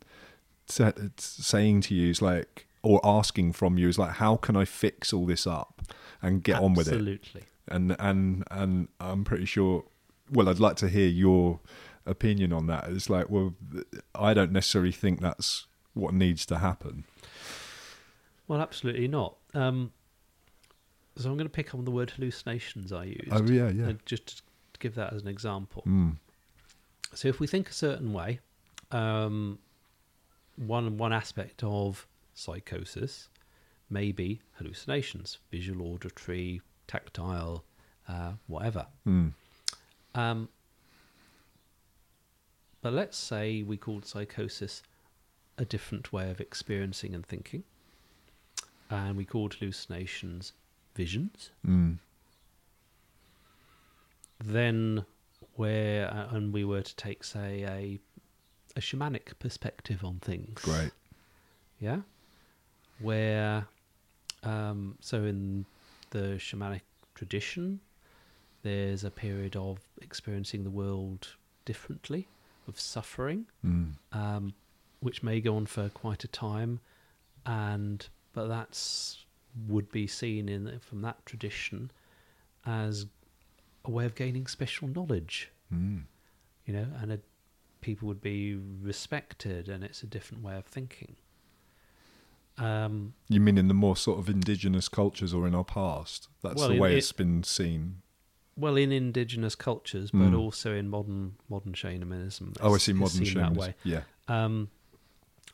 sa- saying to you is like or asking from you is like how can I fix all this up and get on with it Absolutely. and and and I'm pretty sure. Well, I'd like to hear your opinion on that. It's like, well, I don't necessarily think that's what needs to happen. Well, absolutely not. Um, so I'm going to pick up on the word hallucinations I used. Oh yeah, yeah. uh, just to give that as an example. Mm. So if we think a certain way, um, one one aspect of psychosis may be hallucinations, visual, auditory, tactile, uh, whatever. Mm. Um, but let's say we called psychosis a different way of experiencing and thinking, and we called hallucinations visions. Mm. Then, where uh, and we were to take, say, a a shamanic perspective on things. Great. Yeah. Where, um, so in the shamanic tradition, there's a period of experiencing the world differently, of suffering, Mm. um, which may go on for quite a time, and but that's would be seen in from that tradition as a way of gaining special knowledge Mm. you know, and a, people would be respected, and it's a different way of thinking. Um, You mean in the more sort of indigenous cultures or in our past? That's Well, the way it- it's been seen. well, in indigenous cultures, but Mm. also in modern modern shamanism. Oh, I see. Modern seen that shamanism. way. Yeah. Um,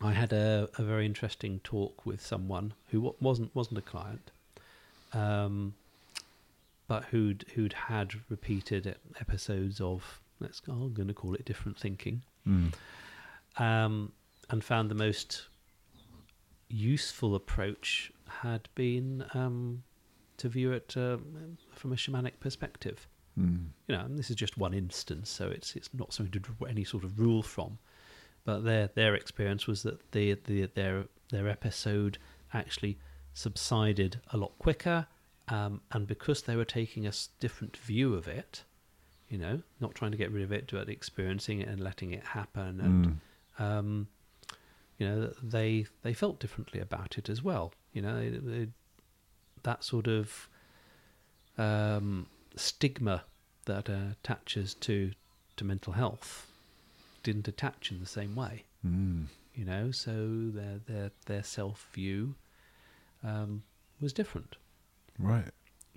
I had a, a very interesting talk with someone who wasn't wasn't a client, um, but who'd who'd had repeated episodes of let's go, I'm going to call it different thinking. Mm. um, and found the most useful approach had been um, to view it uh, from a shamanic perspective. Mm. You know, and this is just one instance, so it's it's not something to draw any sort of rule from. But their their experience was that the, the their their episode actually subsided a lot quicker, um, and because they were taking a different view of it, you know, not trying to get rid of it, but experiencing it and letting it happen, and Mm. um, you know they they felt differently about it as well you know they, they, that sort of um, stigma that uh, attaches to to mental health didn't attach in the same way Mm. you know so their their their self view um, was different Right.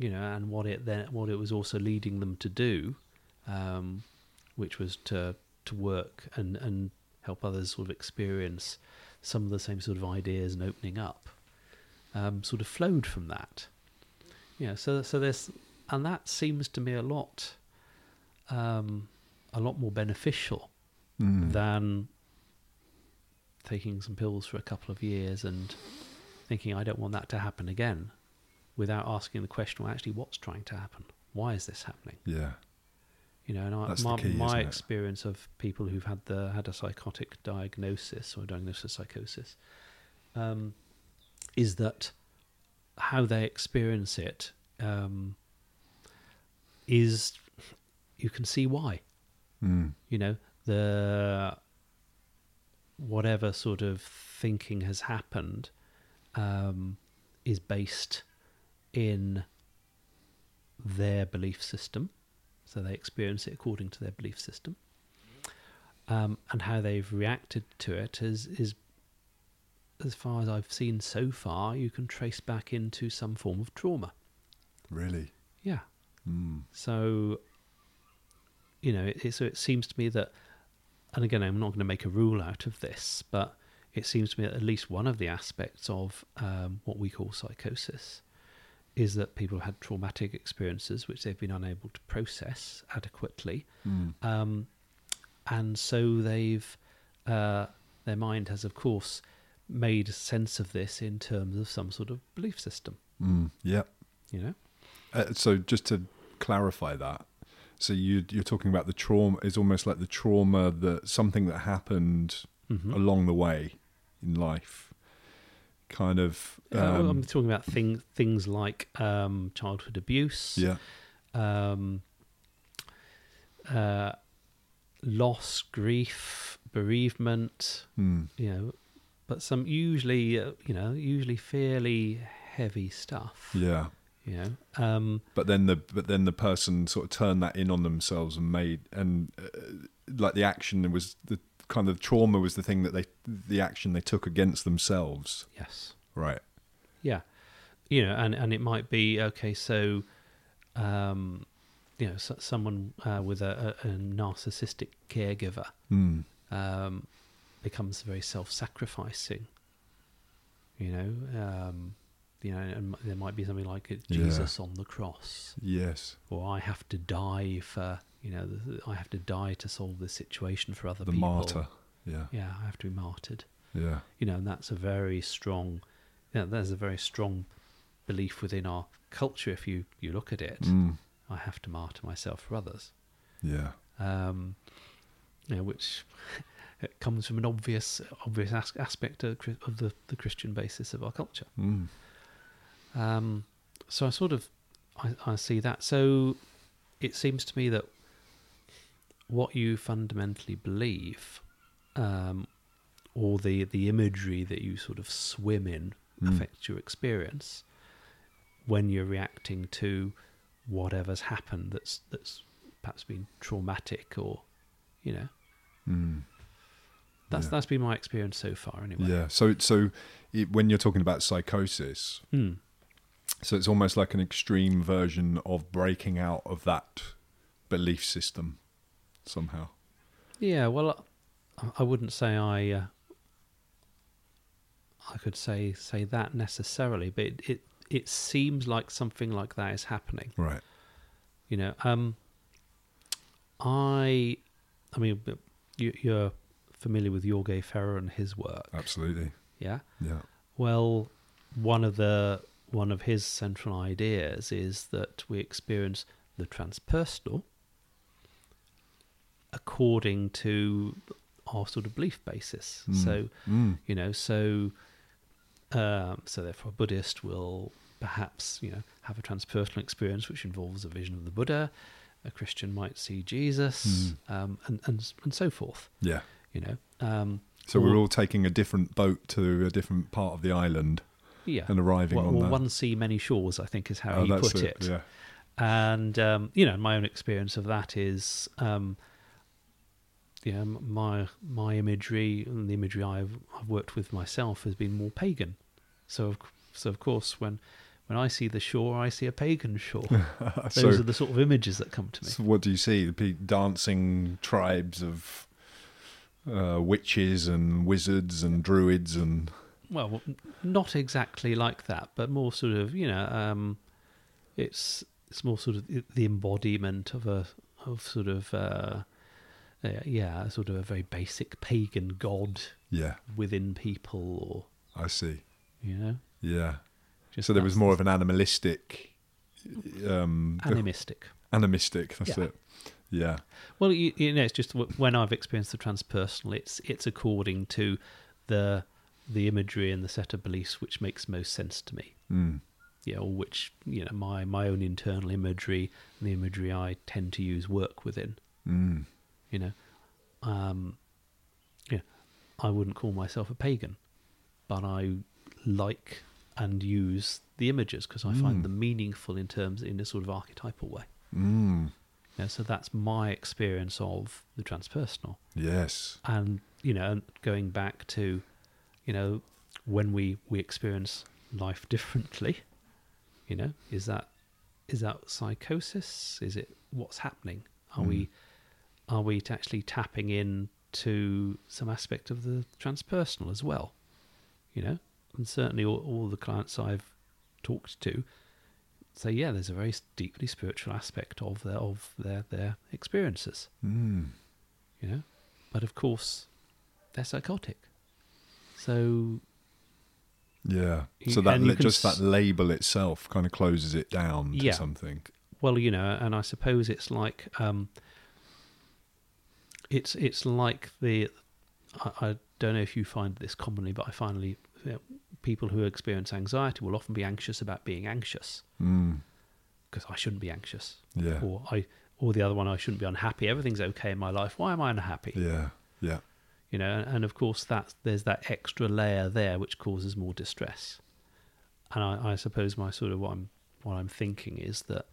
you know, and what it then what it was also leading them to do, um, which was to to work and and help others sort of experience some of the same sort of ideas and opening up, um, sort of flowed from that. Yeah. so so there's and that seems to me a lot, um, a lot more beneficial Mm. than taking some pills for a couple of years and thinking I don't want that to happen again without asking the question well actually what's trying to happen why is this happening Yeah. you know and I, my, key, my experience of people who've had the had a psychotic diagnosis or diagnosis of psychosis um, is that how they experience it um, is you can see why Mm. you know the whatever sort of thinking has happened um, is based in their belief system so they experience it according to their belief system um, and how they've reacted to it is is as far as I've seen so far you can trace back into some form of trauma Really. yeah Mm. so, you know, it, it, so it seems to me that, and again, I'm not going to make a rule out of this, but it seems to me that at least one of the aspects of um, what we call psychosis is that people had traumatic experiences which they've been unable to process adequately, Mm. um, and so they've uh, their mind has, of course, made sense of this in terms of some sort of belief system. Mm. Yeah. You know, Uh, so just to clarify that. So you you're talking about the trauma is almost like the trauma that something that happened Mhm. along the way in life, kind of. Yeah, well, I'm Um, talking about things things like um, childhood abuse, yeah. um, uh, loss, grief, bereavement. Mm. You know, but some usually, uh, you know, usually fairly heavy stuff. Yeah. You know, um, But then the but then the person sort of turned that in on themselves and made and uh, like the action was the kind of trauma was the thing that they the action they took against themselves. yes, Right. yeah, you know, and and it might be okay. So, um, you know, so, someone uh, with a, a, a narcissistic caregiver Mm. um, becomes very self-sacrificing. You know, um, you know, and there might be something like Yeah. Jesus on the cross, Yes. or I have to die for, you know, I have to die to solve this situation for other The people. martyr. Yeah. Yeah, I have to be martyred. Yeah. You know, and that's a very strong, yeah, there's a very strong belief within our culture. If you you look at it, Mm. I have to martyr myself for others. Yeah. um, you know, which it comes from an obvious obvious as- aspect of, of the, the Christian basis of our culture. Mm. Um, so I sort of I, I see that. So it seems to me that what you fundamentally believe, um, or the the imagery that you sort of swim in, Mm. affects your experience when you're reacting to whatever's happened that's that's perhaps been traumatic or you know Mm. that's Yeah. that's been my experience so far anyway Yeah. So so it, when you're talking about psychosis, Hmm. So it's almost like an extreme version of breaking out of that belief system somehow. yeah well I, I wouldn't say i uh, i could say say that necessarily but it, it it seems like something like that is happening Right. you know um i i mean you, you're familiar with Jorge Ferrer and his work Absolutely. yeah Yeah. Well, one of the one of his central ideas is that we experience the transpersonal according to our sort of belief basis. Mm. So Mm. you know, so um, so therefore, a Buddhist will perhaps you know have a transpersonal experience which involves a vision of the Buddha. A Christian might see Jesus, um, and and and so forth. Yeah. You know, um, So we're all taking a different boat to a different part of the island yeah, and arriving well, on well, that. one sea, many shores. I think is how oh, he put it. it. Yeah. And um, you know, my own experience of that is, um, you know, my my imagery and the imagery I've I've worked with myself has been more pagan. So of, so of course, when when I see the shore, I see a pagan shore. Those so, are the sort of images that come to me. so what do you see? The pe- dancing tribes of uh, witches and wizards and druids and Well, not exactly like that, but more sort of, you know, um, it's it's more sort of the embodiment of a of sort of uh, uh, yeah, sort of a very basic pagan god yeah, within people, I see. or you know, Yeah. just so there was more of an animalistic, um, animistic. animistic. That's Yeah. it. Yeah. Well, you, you know, it's just when I've experienced the transpersonal, it's it's according to the the imagery and the set of beliefs which makes most sense to me. Mm. yeah, or which you know my my own internal imagery and the imagery I tend to use work within. Mm. You know, um, yeah, I wouldn't call myself a pagan, but I like and use the images because I Mm. find them meaningful in terms in a sort of archetypal way. Mm. Yeah, so that's my experience of the transpersonal, Yes. and you know, and going back to, you know, when we we experience life differently, you know, is that is that psychosis? Is it what's happening? Are Mm. we are we actually tapping in to some aspect of the transpersonal as well? You know, and certainly all, all the clients I've talked to say, yeah, there's a very deeply spiritual aspect of their of their their experiences Mm. you know. But of course, they're psychotic. So Yeah. So that li- just s- that label itself kind of closes it down to Yeah. something. well, you know, and I suppose it's like um, it's it's like the I, I don't know if you find this commonly, but I finally you know, people who experience anxiety will often be anxious about being anxious Mm. because I shouldn't be anxious, Yeah. or I or the other one I shouldn't be unhappy. Everything's okay in my life. Why am I unhappy? Yeah. Yeah. You know and, of course that there's that extra layer there which causes more distress. And I, I suppose my sort of what I'm what I'm thinking is that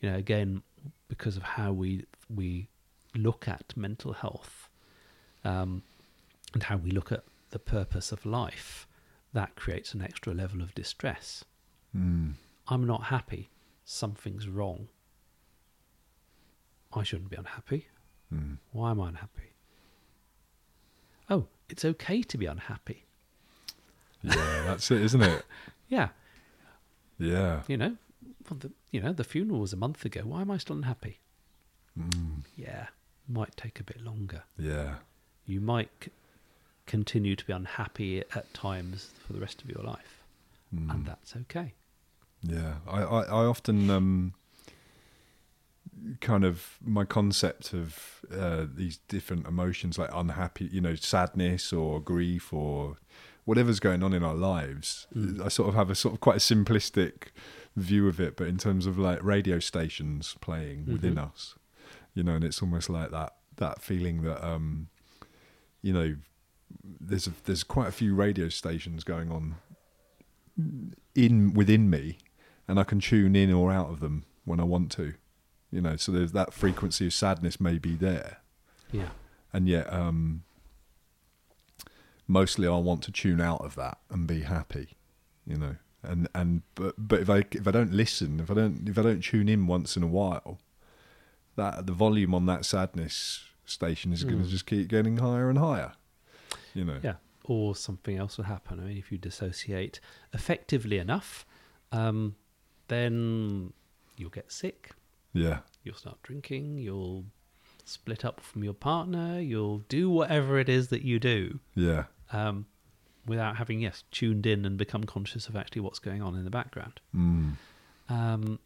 you know again because of how we we look at mental health um, and how we look at the purpose of life that creates an extra level of distress. Mm. I'm not happy. Something's wrong. I shouldn't be unhappy. Mm. why am I unhappy oh it's okay to be unhappy Yeah. That's it, isn't it? Yeah, Yeah. you know, well, the, you know, the funeral was a month ago. Why am I still unhappy? Mm. Yeah, might take a bit longer. Yeah. You might c- continue to be unhappy at times for the rest of your life, Mm. and that's okay. Yeah, I, I, I often um, kind of my concept of uh, these different emotions, like unhappy, you know, sadness or grief or whatever's going on in our lives. Mm. I sort of have a sort of quite a simplistic view of it, but in terms of like radio stations playing within Mhm. us, you know, and it's almost like that that feeling that um, you know, there's a, there's quite a few radio stations going on in within me and I can tune in or out of them when I want to. You know, so there's that frequency of sadness may be there. Yeah, And yet um mostly I want to tune out of that and be happy, you know. And and but but if I if I don't listen, if I don't if I don't tune in once in a while, that the volume on that sadness station is going Mm. to just keep getting higher and higher. You know. yeah. Or something else will happen. I mean, if you dissociate effectively enough, um, then you'll get sick. Yeah. You'll start drinking. You'll split up from your partner. You'll do whatever it is that you do. Yeah. um, without having yes tuned in and become conscious of actually what's going on in the background. Mm. Um,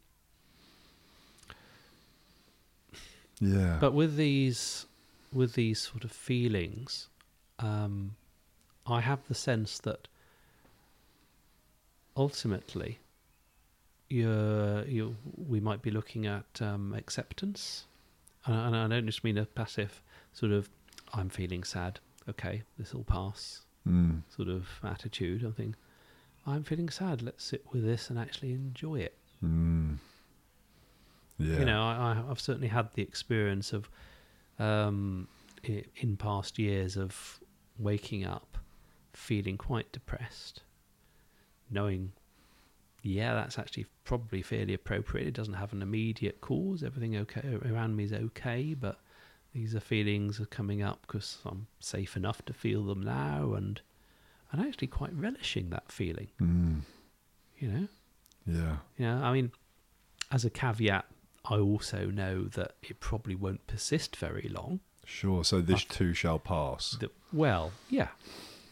Yeah. but with these with these sort of feelings, um, I have the sense that ultimately, you're, you we might be looking at um, acceptance, and, I- and I don't just mean a passive sort of "I'm feeling sad." Okay, this will pass. mm. sort of attitude. I think I'm feeling sad. Let's sit with this and actually enjoy it. Mm. Yeah. You know, I, I, I've certainly had the experience of um, in past years of waking up feeling quite depressed, knowing, yeah, that's actually probably fairly appropriate. It doesn't have an immediate cause. Everything okay around me is okay, but these are feelings are coming up because I'm safe enough to feel them now, and and actually quite relishing that feeling. Mm. You know, Yeah. you know, I mean, as a caveat, I also know that it probably won't persist very long. Sure. So this I've- too shall pass. That, well, yeah,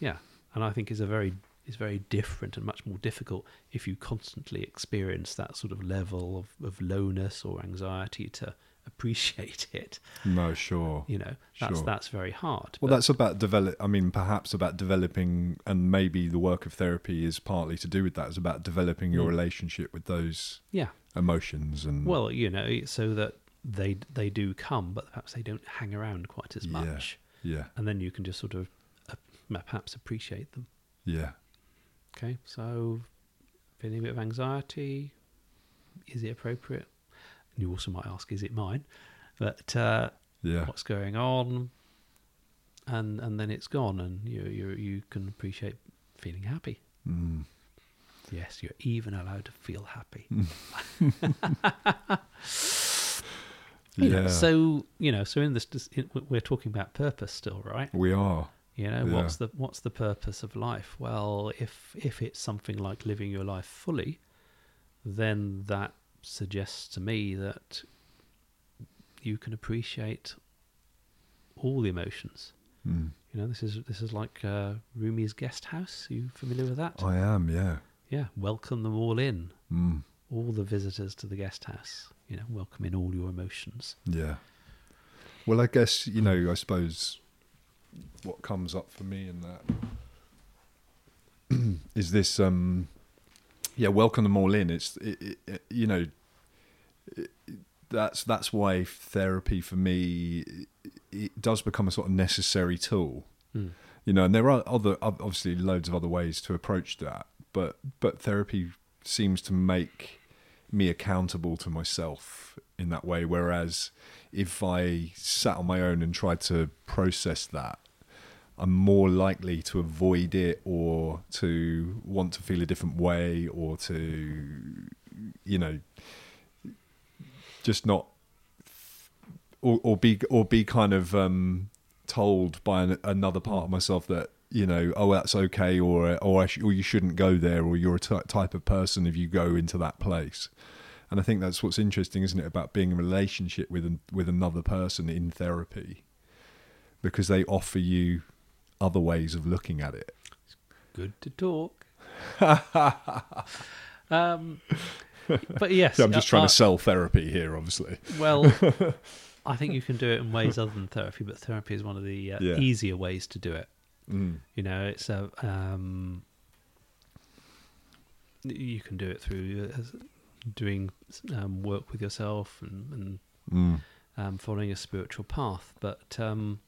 yeah, and I think is a very is very different and much more difficult if you constantly experience that sort of level of, of lowness or anxiety to appreciate it. No, sure. You know, that's Sure. that's very hard. Well, that's about develop. I mean, perhaps about developing, and maybe the work of therapy is partly to do with that. It's about developing your Mm. relationship with those yeah. emotions and Well, you know, so that they they do come, but perhaps they don't hang around quite as Yeah. much, yeah, and then you can just sort of uh, perhaps appreciate them. yeah, Okay, so feeling a bit of anxiety, is it appropriate? And you also might ask, is it mine? But uh, yeah, what's going on? And and then it's gone, and you you you can appreciate feeling happy. mm. Yes, you're even allowed to feel happy. Yeah. so you know, so in this, in, we're talking about purpose still, right? we are. You know, Yeah. what's the what's the purpose of life? Well, if if it's something like living your life fully, then that suggests to me that you can appreciate all the emotions. Mm. You know, this is this is like uh, Rumi's guest house. Are you familiar with that? I am. Yeah. Yeah, welcome them all in, Mm. all the visitors to the guest house. you know, welcome in all your emotions. Yeah. Well, I guess you know. I suppose what comes up for me in that is this. um Yeah, welcome them all in. It's it, it, you know. That's that's why therapy for me it does become a sort of necessary tool. Mm. You know, and there are other obviously loads of other ways to approach that, but but therapy seems to make me accountable to myself in that way. Whereas if I sat on my own and tried to process that, I'm more likely to avoid it or to want to feel a different way or to, you know, just not, or, or be or be kind of um, told by an, another part of myself that you know, oh, that's okay, or or, sh- or you shouldn't go there, or you're a t- type of person if you go into that place. And I think that's what's interesting, isn't it, about being in a relationship with with another person in therapy, because they offer you other ways of looking at it. Good to talk. um, but yes, I'm just trying uh, to sell therapy here, obviously. Well, I think you can do it in ways other than therapy, but therapy is one of the uh, Yeah. easier ways to do it. Mm. You know, it's a um, you can do it through uh, doing um, work with yourself and, and Mm. um, following a spiritual path. But um,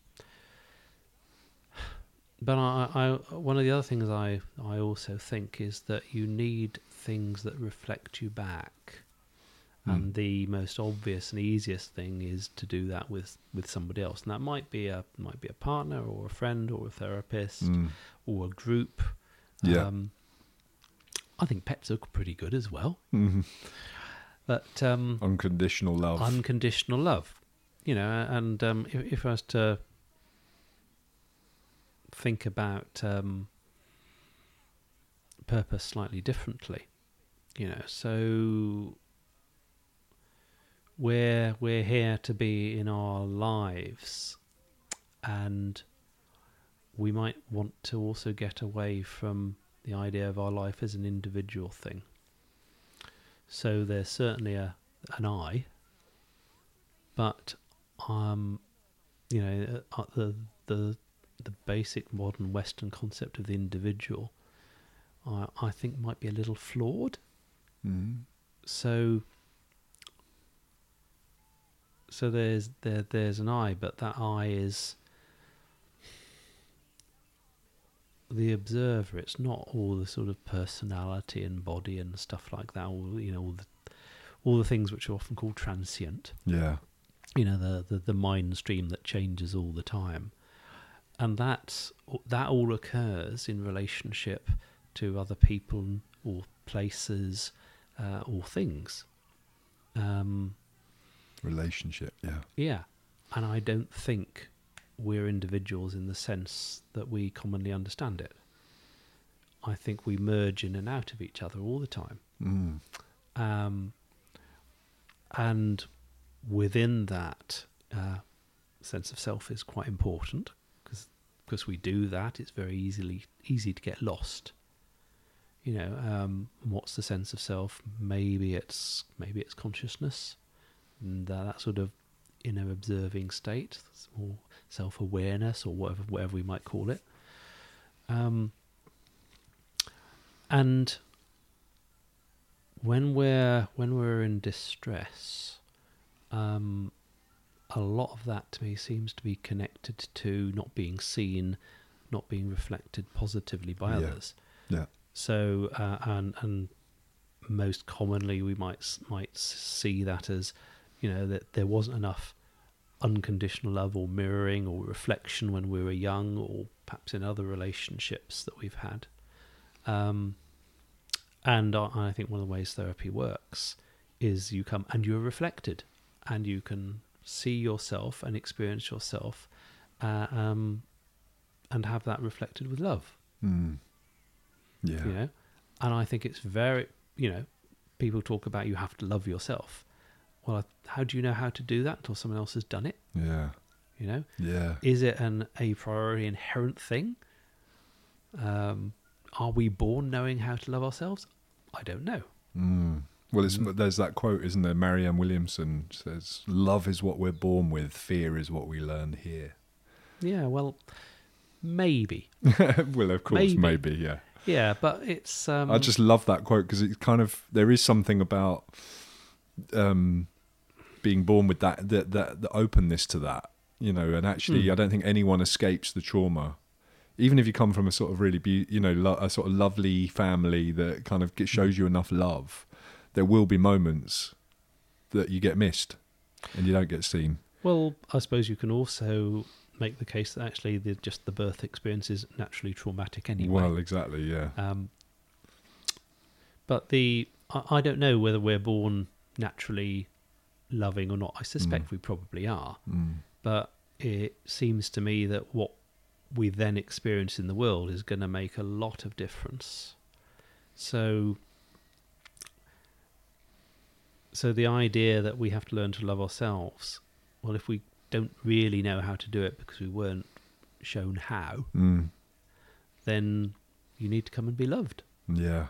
but I, I one of the other things I I also think is that you need things that reflect you back. And Mm. the most obvious and easiest thing is to do that with, with somebody else, and that might be a might be a partner or a friend or a therapist Mm. or a group. Yeah. Um, I think pets are pretty good as well, Mhm. but um, Unconditional love. unconditional love, you know. And um, if, if I was to think about um, purpose slightly differently, you know, so we're we're here to be in our lives, and we might want to also get away from the idea of our life as an individual thing. So there's certainly a an I, but um, you know, uh, the the the basic modern Western concept of the individual, I I think might be a little flawed. Mm. So so there's there there's an I, but that I is the observer. It's not all the sort of personality and body and stuff like that. All you know, all the all the things which are often called transient. Yeah. You know, the the, the mind stream that changes all the time, and that's that all occurs in relationship to other people or places uh, or things. Um, Relationship. Yeah. yeah, and I don't think we're individuals in the sense that we commonly understand it. I think we merge in and out of each other all the time. Mm. Um, and within that, uh, sense of self is quite important because we do that, it's very easily easy to get lost. You know, um, what's the sense of self? Maybe it's maybe it's consciousness, and uh, that sort of inner observing state, or self awareness, or whatever whatever we might call it. Um, and when we're when we're in distress, um, a lot of that to me seems to be connected to not being seen, not being reflected positively by Yeah. others. Yeah. So uh, and and most commonly we might might see that as you know that there wasn't enough unconditional love or mirroring or reflection when we were young or perhaps in other relationships that we've had. Um, and I, I think one of the ways therapy works is you come and you're reflected and you can see yourself and experience yourself uh, um, and have that reflected with love Mm. Yeah. you know and i think it's very you know people talk about you have to love yourself well how do you know how to do that until someone else has done it Yeah. you know Yeah. is it an a priori inherent thing um, are we born knowing how to love ourselves i don't know Mm. Well, it's, there's that quote, isn't there? Marianne Williamson says, "Love is what we're born with. Fear is what we learn here." Yeah, well, maybe. well, of course, Maybe. maybe, yeah. Yeah, but it's. Um, I just love that quote because it's kind of there is something about um, being born with that, that that the openness to that, you know. And actually, Hmm. I don't think anyone escapes the trauma, even if you come from a sort of really, be, you know, lo- a sort of lovely family that kind of shows you enough love. There will be moments that you get missed and you don't get seen. Well, I suppose you can also make the case that actually the, just the birth experience is naturally traumatic anyway. Well, exactly, yeah. Um, but the I, I don't know whether we're born naturally loving or not. I suspect Mm. we probably are, Mm. but it seems to me that what we then experience in the world is going to make a lot of difference. So, so the idea that we have to learn to love ourselves, well, if we don't really know how to do it because we weren't shown how, Mm. then you need to come and be loved. Yeah.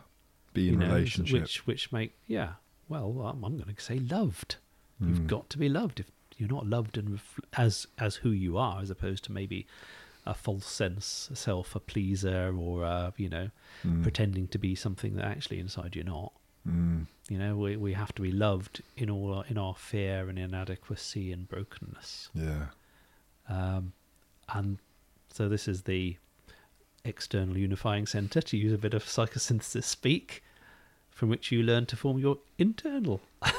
Be in you know, relationship. which which make yeah. Well, I'm, I'm going to say loved. You've Mm. got to be loved. If you're not loved and refl- as as who you are, as opposed to maybe a false sense a self, a pleaser, or uh, you know, Mm. pretending to be something that actually inside you're not. Mm. You know, we we have to be loved in all our, in our fear and inadequacy and brokenness. Yeah. Um, and so this is the external unifying center, to use a bit of psychosynthesis speak, from which you learn to form your internal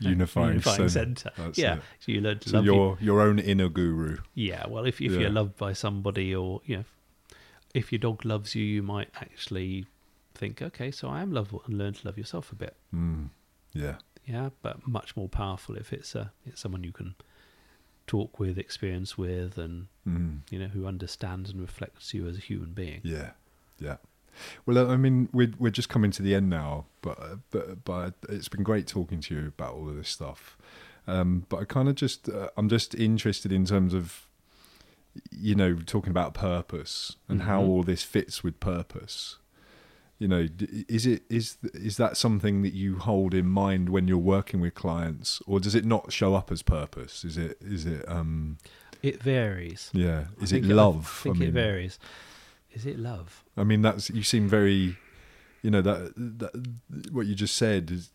Unifying, unifying cen- center. Yeah, it. so you learn to So love you- your your own inner guru. Yeah, well, if if Yeah. you're loved by somebody, or you know, if your dog loves you, you might actually think, okay, so I am lovable, and learn to love yourself a bit. Mm. Yeah. Yeah, but much more powerful if it's a it's someone you can talk with, experience with, and Mm. you know who understands and reflects you as a human being. Yeah, yeah. Well, I mean, we're we're just coming to the end now, but uh, but but it's been great talking to you about all of this stuff. Um, but I kind of just uh, I'm just interested in terms of you know talking about purpose and how Mhm. all this fits with purpose. You know, is it is is that something that you hold in mind when you're working with clients, or does it not show up as purpose? Is it is it um It varies. yeah? Is it love? I think it varies. Is it love? I mean, that's you seem very, you know, that, that what you just said is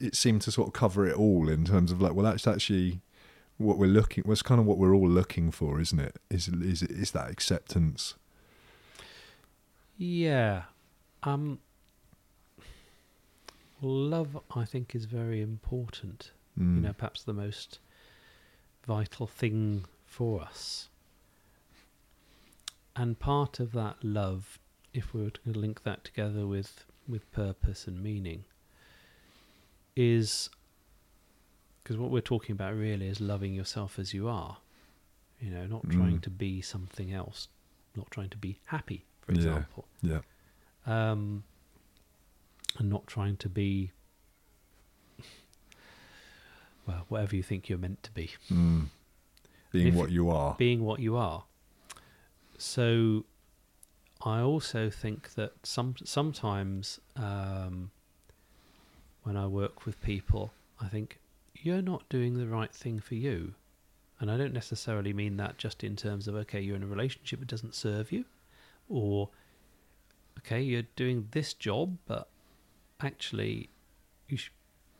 it seemed to sort of cover it all in terms of like, well, that's actually what we're looking. Was kind of what we're all looking for, isn't it? Is is is that acceptance? Yeah. Um love I think is very important. Mm. You know, perhaps the most vital thing for us. And part of that love, if we were to link that together with with purpose and meaning, is because what we're talking about really is loving yourself as you are. You know, not trying Mm. to be something else, not trying to be happy, for Yeah. example yeah, um, and not trying to be well whatever you think you're meant to be mm. being If- what you are. being what you are so i also think that some sometimes um, when i work with people i think you're not doing the right thing for you and i don't necessarily mean that just in terms of okay you're in a relationship that doesn't serve you or okay you're doing this job but actually you sh-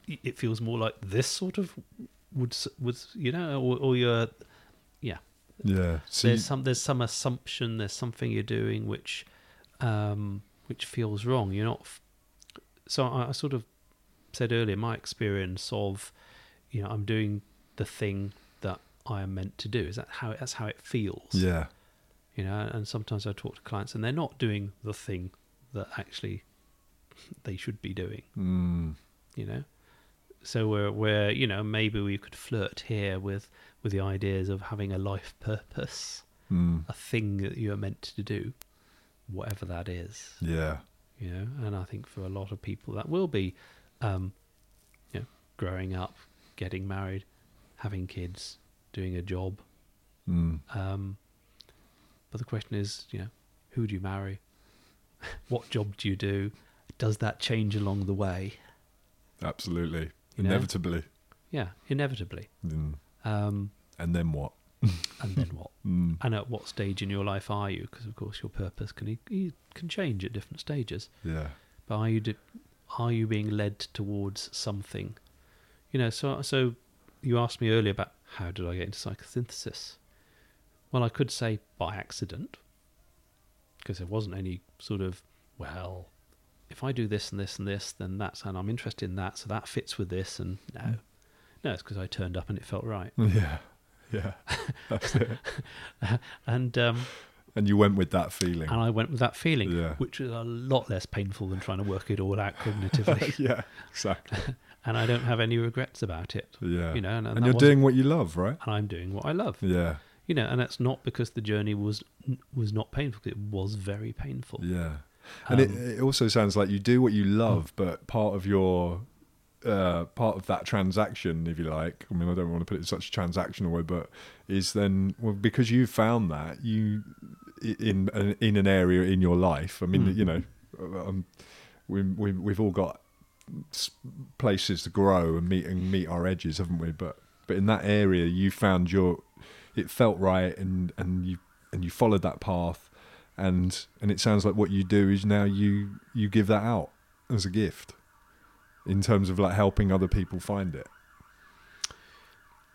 it feels more like this sort of would would you know or, or you're yeah. Yeah, see, there's some there's some assumption there's something you're doing which um which feels wrong. You're not f- so I, I sort of said earlier my experience of you know i'm doing the thing that i am meant to do. Is that how that's how it feels? Yeah, you know and sometimes i talk to clients and they're not doing the thing that actually they should be doing mm. you know so we're we're you know maybe we could flirt here with with the ideas of having a life purpose Mm. a thing that you're meant to do whatever that is yeah, you know and i think for a lot of people that will be um you know growing up getting married having kids doing a job mm. um but the question is you know who do you marry what job do you do does that change along the way Absolutely. You know? Inevitably. Yeah, inevitably. Mm. Um, And then what? and then what? Mm. And at what stage in your life are you? Because of course your purpose can e- can change at different stages. Yeah. But are you di- are you being led towards something? You know, so so you asked me earlier about how did I get into psychosynthesis? Well, I could say by accident, because there wasn't any sort of well, if I do this and this and this, then that's and I'm interested in that, so that fits with this, and no, no, it's because I turned up and it felt right, Yeah. Yeah. That's it. and um, And you went with that feeling. and I went with that feeling, Yeah. which was a lot less painful than trying to work it all out cognitively. yeah. Exactly. and I don't have any regrets about it. Yeah. You know, and, and that you're doing what you love, right? and I'm doing what I love. Yeah. You know, and that's not because the journey was was not painful. It was very painful. Yeah. And it, Um, it also sounds like you do what you love, but part of your uh, part of that transaction, if you like, I mean, I don't want to put it in such a transactional way, but is then well because you found that you in an- in an area in your life. I mean, Mm. you know, um, we, we we've all got places to grow and meet and meet our edges, haven't we? But but in that area, you found your it felt right, and and you and you followed that path, and and it sounds like what you do is now you you give that out as a gift in terms of like helping other people find it.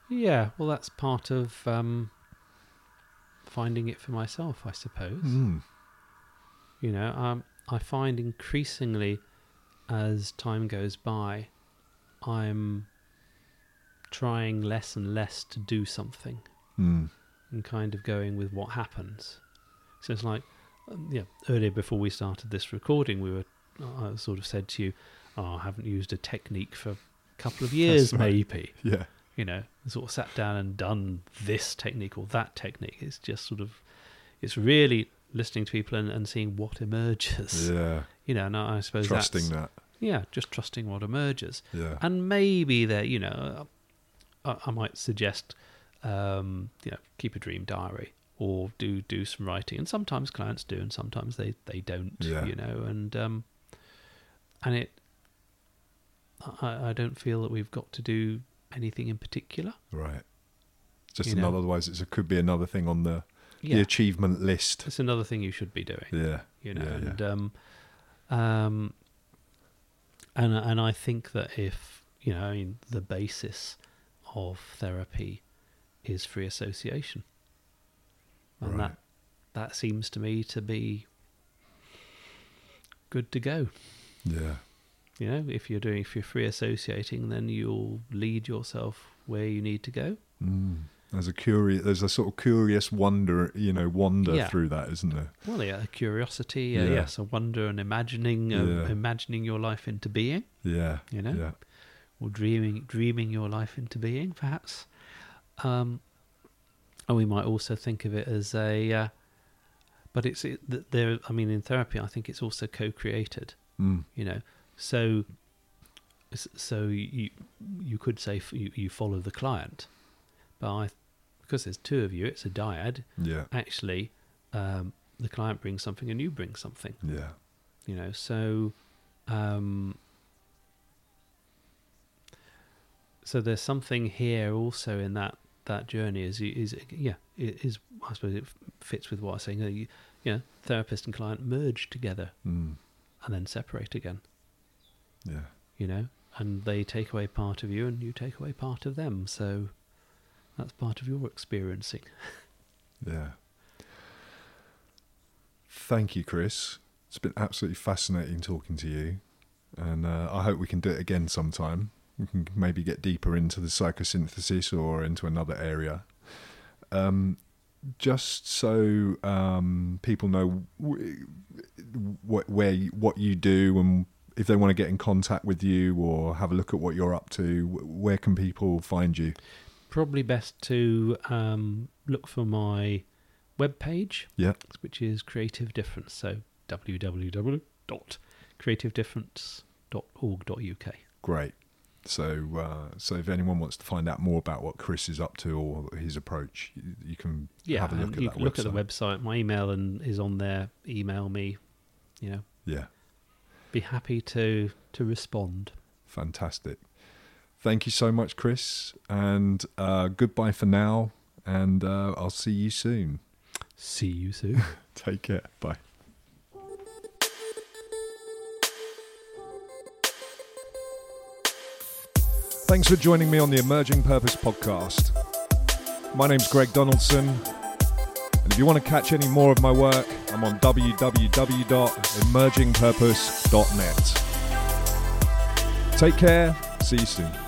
Yeah, well, that's part of um, finding it for myself, I suppose. Mm. You know, um, I find increasingly as time goes by, I'm trying less and less to do something Mm. and kind of going with what happens. So it's like, um, yeah, earlier before we started this recording, we were, I sort of said to you, oh, I haven't used a technique for a couple of years, right. maybe. Yeah. You know, sort of sat down and done this technique or that technique. It's just sort of, it's really listening to people and, and seeing what emerges. Yeah. You know, and I, I suppose Trusting that. yeah, just trusting what emerges. Yeah. And maybe there, you know, I, I might suggest, um, you know, keep a dream diary or do do some writing. And sometimes clients do, and sometimes they they don't. Yeah. You know, and um, and it, I, I don't feel that we've got to do anything in particular. Right. Just You know. another. Otherwise, it's, it could be another thing on the the achievement list. it's another thing you should be doing. Yeah. you know Yeah, yeah. and um um and and I think that if you know I mean the basis of therapy is free association and Right. that that seems to me to be good to go Yeah. you know if you're doing if you're free associating then you'll lead yourself where you need to go Mm. There's a curious. There's a sort of curious wonder. You know, wander Yeah. through that, isn't there? well yeah a curiosity uh, Yeah. yes a wonder and imagining Yeah. imagining your life into being Yeah. You know? Or dreaming dreaming your life into being, perhaps. Um, and we might also think of it as a, uh, but it's it, there. I mean, in therapy, I think it's also co-created. Mm. You know, so so you you could say you, you follow the client, but I, because there's two of you, it's a dyad. Yeah. Actually, um, the client brings something and you bring something Yeah. you know so um so there's something here also in that that journey is is yeah it is i suppose it fits with what i was saying you, you know therapist and client merge together Mm. and then separate again Yeah. you know and they take away part of you and you take away part of them so that's part of your experiencing Yeah. Thank you, Chris. It's been absolutely fascinating talking to you, and uh, I hope we can do it again sometime. We can maybe get deeper into the psychosynthesis or into another area. Um, just so um, people know what where you, what you do and if they want to get in contact with you or have a look at what you're up to, wh- where can people find you? probably best to um, look for my web page Yeah. which is Creative Difference. So www.creativedifference.org.uk. Great. So, uh, so if anyone wants to find out more about what Chris is up to or his approach, you, you can Yeah, have a look at you that can look website. at the website. My email and is on there. Email me. You know, Yeah, be happy to to respond. Fantastic. Thank you so much, Chris, and uh, goodbye for now. And uh, I'll see you soon. See you soon. Take care. Bye. Thanks for joining me on the Emerging Purpose podcast. My name's Greg Donaldson, and if you want to catch any more of my work, I'm on www.emergingpurpose.net. Take care. See you soon.